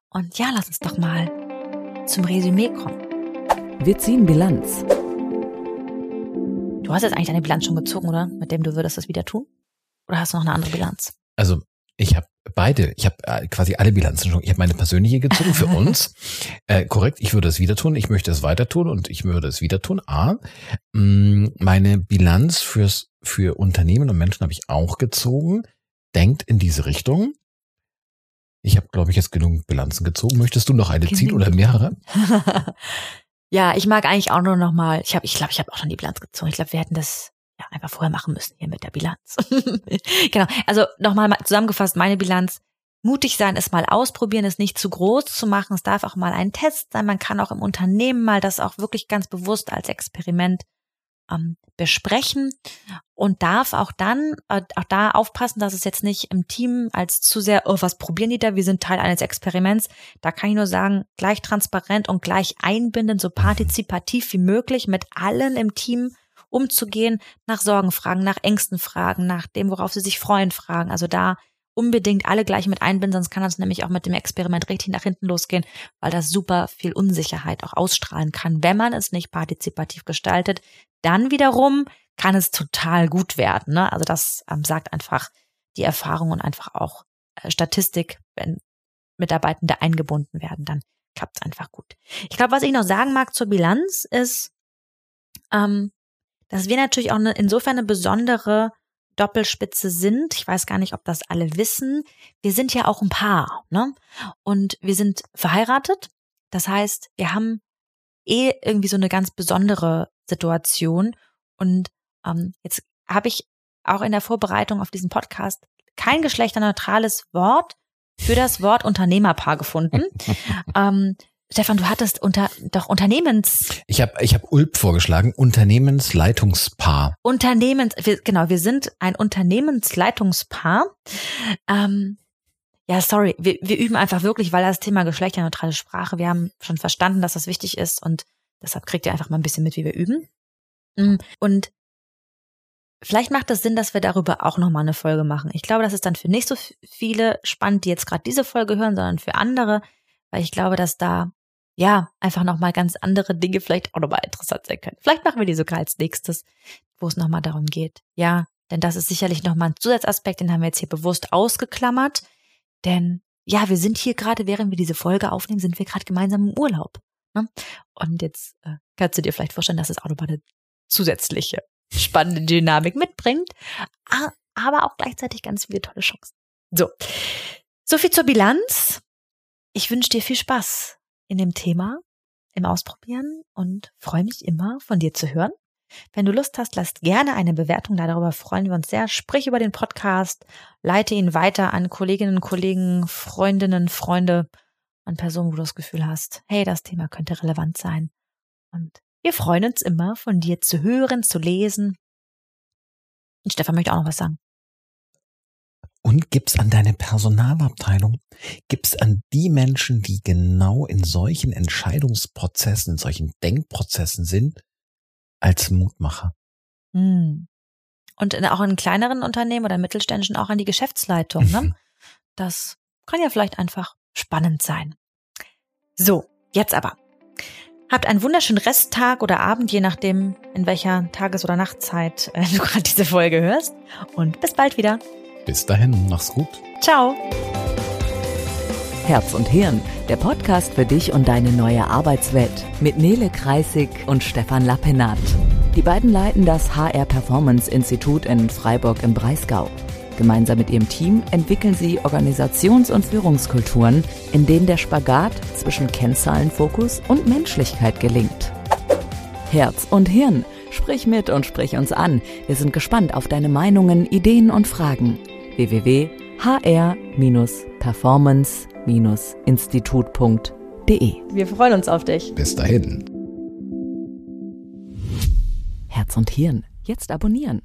Und ja, lass uns doch mal zum Resümee kommen. Wir ziehen Bilanz. Du hast jetzt eigentlich deine Bilanz schon gezogen, oder? Mit dem du würdest das wieder tun? Oder hast du noch eine andere Bilanz? Also ich habe beide. Ich habe äh, quasi alle Bilanzen schon. Ich habe meine persönliche gezogen für uns. Äh, korrekt, ich würde es wieder tun. Ich möchte es weiter tun und ich würde es wieder tun. A, mh, mm, meine Bilanz fürs für Unternehmen und Menschen habe ich auch gezogen. Denkt in diese Richtung. Ich habe, glaube ich, jetzt genug Bilanzen gezogen. Möchtest du noch eine ziehen oder mehrere? ja, ich mag eigentlich auch nur noch mal, ich habe, ich glaube, ich habe auch schon die Bilanz gezogen. Ich glaube, wir hätten das einfach vorher machen müssen hier mit der Bilanz. genau. Also nochmal mal zusammengefasst, meine Bilanz. Mutig sein ist mal ausprobieren, ist nicht zu groß zu machen. Es darf auch mal ein Test sein. Man kann auch im Unternehmen mal das auch wirklich ganz bewusst als Experiment ähm, besprechen und darf auch dann äh, auch da aufpassen, dass es jetzt nicht im Team als zu sehr, oh, was probieren die da? Wir sind Teil eines Experiments. Da kann ich nur sagen, gleich transparent und gleich einbindend, so partizipativ wie möglich mit allen im Team umzugehen, nach Sorgen fragen, nach Ängsten fragen, nach dem, worauf sie sich freuen, fragen. Also da unbedingt alle gleich mit einbinden, sonst kann das nämlich auch mit dem Experiment richtig nach hinten losgehen, weil das super viel Unsicherheit auch ausstrahlen kann, wenn man es nicht partizipativ gestaltet. Dann wiederum kann es total gut werden. Ne? Also das ähm, sagt einfach die Erfahrung und einfach auch äh, Statistik, wenn Mitarbeitende eingebunden werden, dann klappt es einfach gut. Ich glaube, was ich noch sagen mag zur Bilanz ist, ähm, dass wir natürlich auch eine, insofern eine besondere Doppelspitze sind. Ich weiß gar nicht, ob das alle wissen. Wir sind ja auch ein Paar, ne? Und wir sind verheiratet. Das heißt, wir haben eh irgendwie so eine ganz besondere Situation. Und ähm, jetzt habe ich auch in der Vorbereitung auf diesen Podcast kein geschlechterneutrales Wort für das Wort Unternehmerpaar gefunden. ähm, Stefan, du hattest unter doch Unternehmens Ich habe ich hab Ulp vorgeschlagen, Unternehmensleitungspaar. Unternehmens, wir, genau, wir sind ein Unternehmensleitungspaar. Ähm, ja, sorry, wir, wir üben einfach wirklich, weil das Thema geschlechterneutrale Sprache, wir haben schon verstanden, dass das wichtig ist und deshalb kriegt ihr einfach mal ein bisschen mit, wie wir üben. Mm, Und vielleicht macht es Sinn, dass wir darüber auch nochmal eine Folge machen. Ich glaube, das ist dann für nicht so viele spannend, die jetzt gerade diese Folge hören, sondern für andere, weil ich glaube, dass da ja einfach nochmal ganz andere Dinge vielleicht auch nochmal interessant sein können. Vielleicht machen wir die sogar als nächstes, wo es nochmal darum geht. Ja, denn das ist sicherlich nochmal ein Zusatzaspekt, den haben wir jetzt hier bewusst ausgeklammert. Denn ja, wir sind hier gerade, während wir diese Folge aufnehmen, sind wir gerade gemeinsam im Urlaub. Ne? Und jetzt äh, kannst du dir vielleicht vorstellen, dass es auch nochmal eine zusätzliche spannende Dynamik mitbringt, aber auch gleichzeitig ganz viele tolle Chancen. So, so viel zur Bilanz. Ich wünsche dir viel Spaß in dem Thema, im Ausprobieren und freue mich immer, von dir zu hören. Wenn du Lust hast, lass gerne eine Bewertung da. Darüber freuen wir uns sehr. Sprich über den Podcast, leite ihn weiter an Kolleginnen, Kollegen, Freundinnen, Freunde, an Personen, wo du das Gefühl hast, hey, das Thema könnte relevant sein. Und wir freuen uns immer, von dir zu hören, zu lesen. Und Stefan möchte auch noch was sagen. Und gibt's an deine Personalabteilung, gibt's an die Menschen, die genau in solchen Entscheidungsprozessen, in solchen Denkprozessen sind, als Mutmacher. Hm. Und in, auch in kleineren Unternehmen oder mittelständischen auch an die Geschäftsleitung. Ne? Mhm. Das kann ja vielleicht einfach spannend sein. So, jetzt aber. Habt einen wunderschönen Resttag oder Abend, je nachdem, in welcher Tages- oder Nachtzeit äh, du gerade diese Folge hörst. Und bis bald wieder. Bis dahin, mach's gut. Ciao. Herz und Hirn, der Podcast für dich und deine neue Arbeitswelt mit Nele Kreisig und Stefan Lappenat. Die beiden leiten das HR Performance Institut in Freiburg im Breisgau. Gemeinsam mit ihrem Team entwickeln sie Organisations- und Führungskulturen, in denen der Spagat zwischen Kennzahlenfokus und Menschlichkeit gelingt. Herz und Hirn, sprich mit und sprich uns an. Wir sind gespannt auf deine Meinungen, Ideen und Fragen. www.hr-performance-institut.de Wir freuen uns auf dich. Bis dahin. Herz und Hirn, jetzt abonnieren.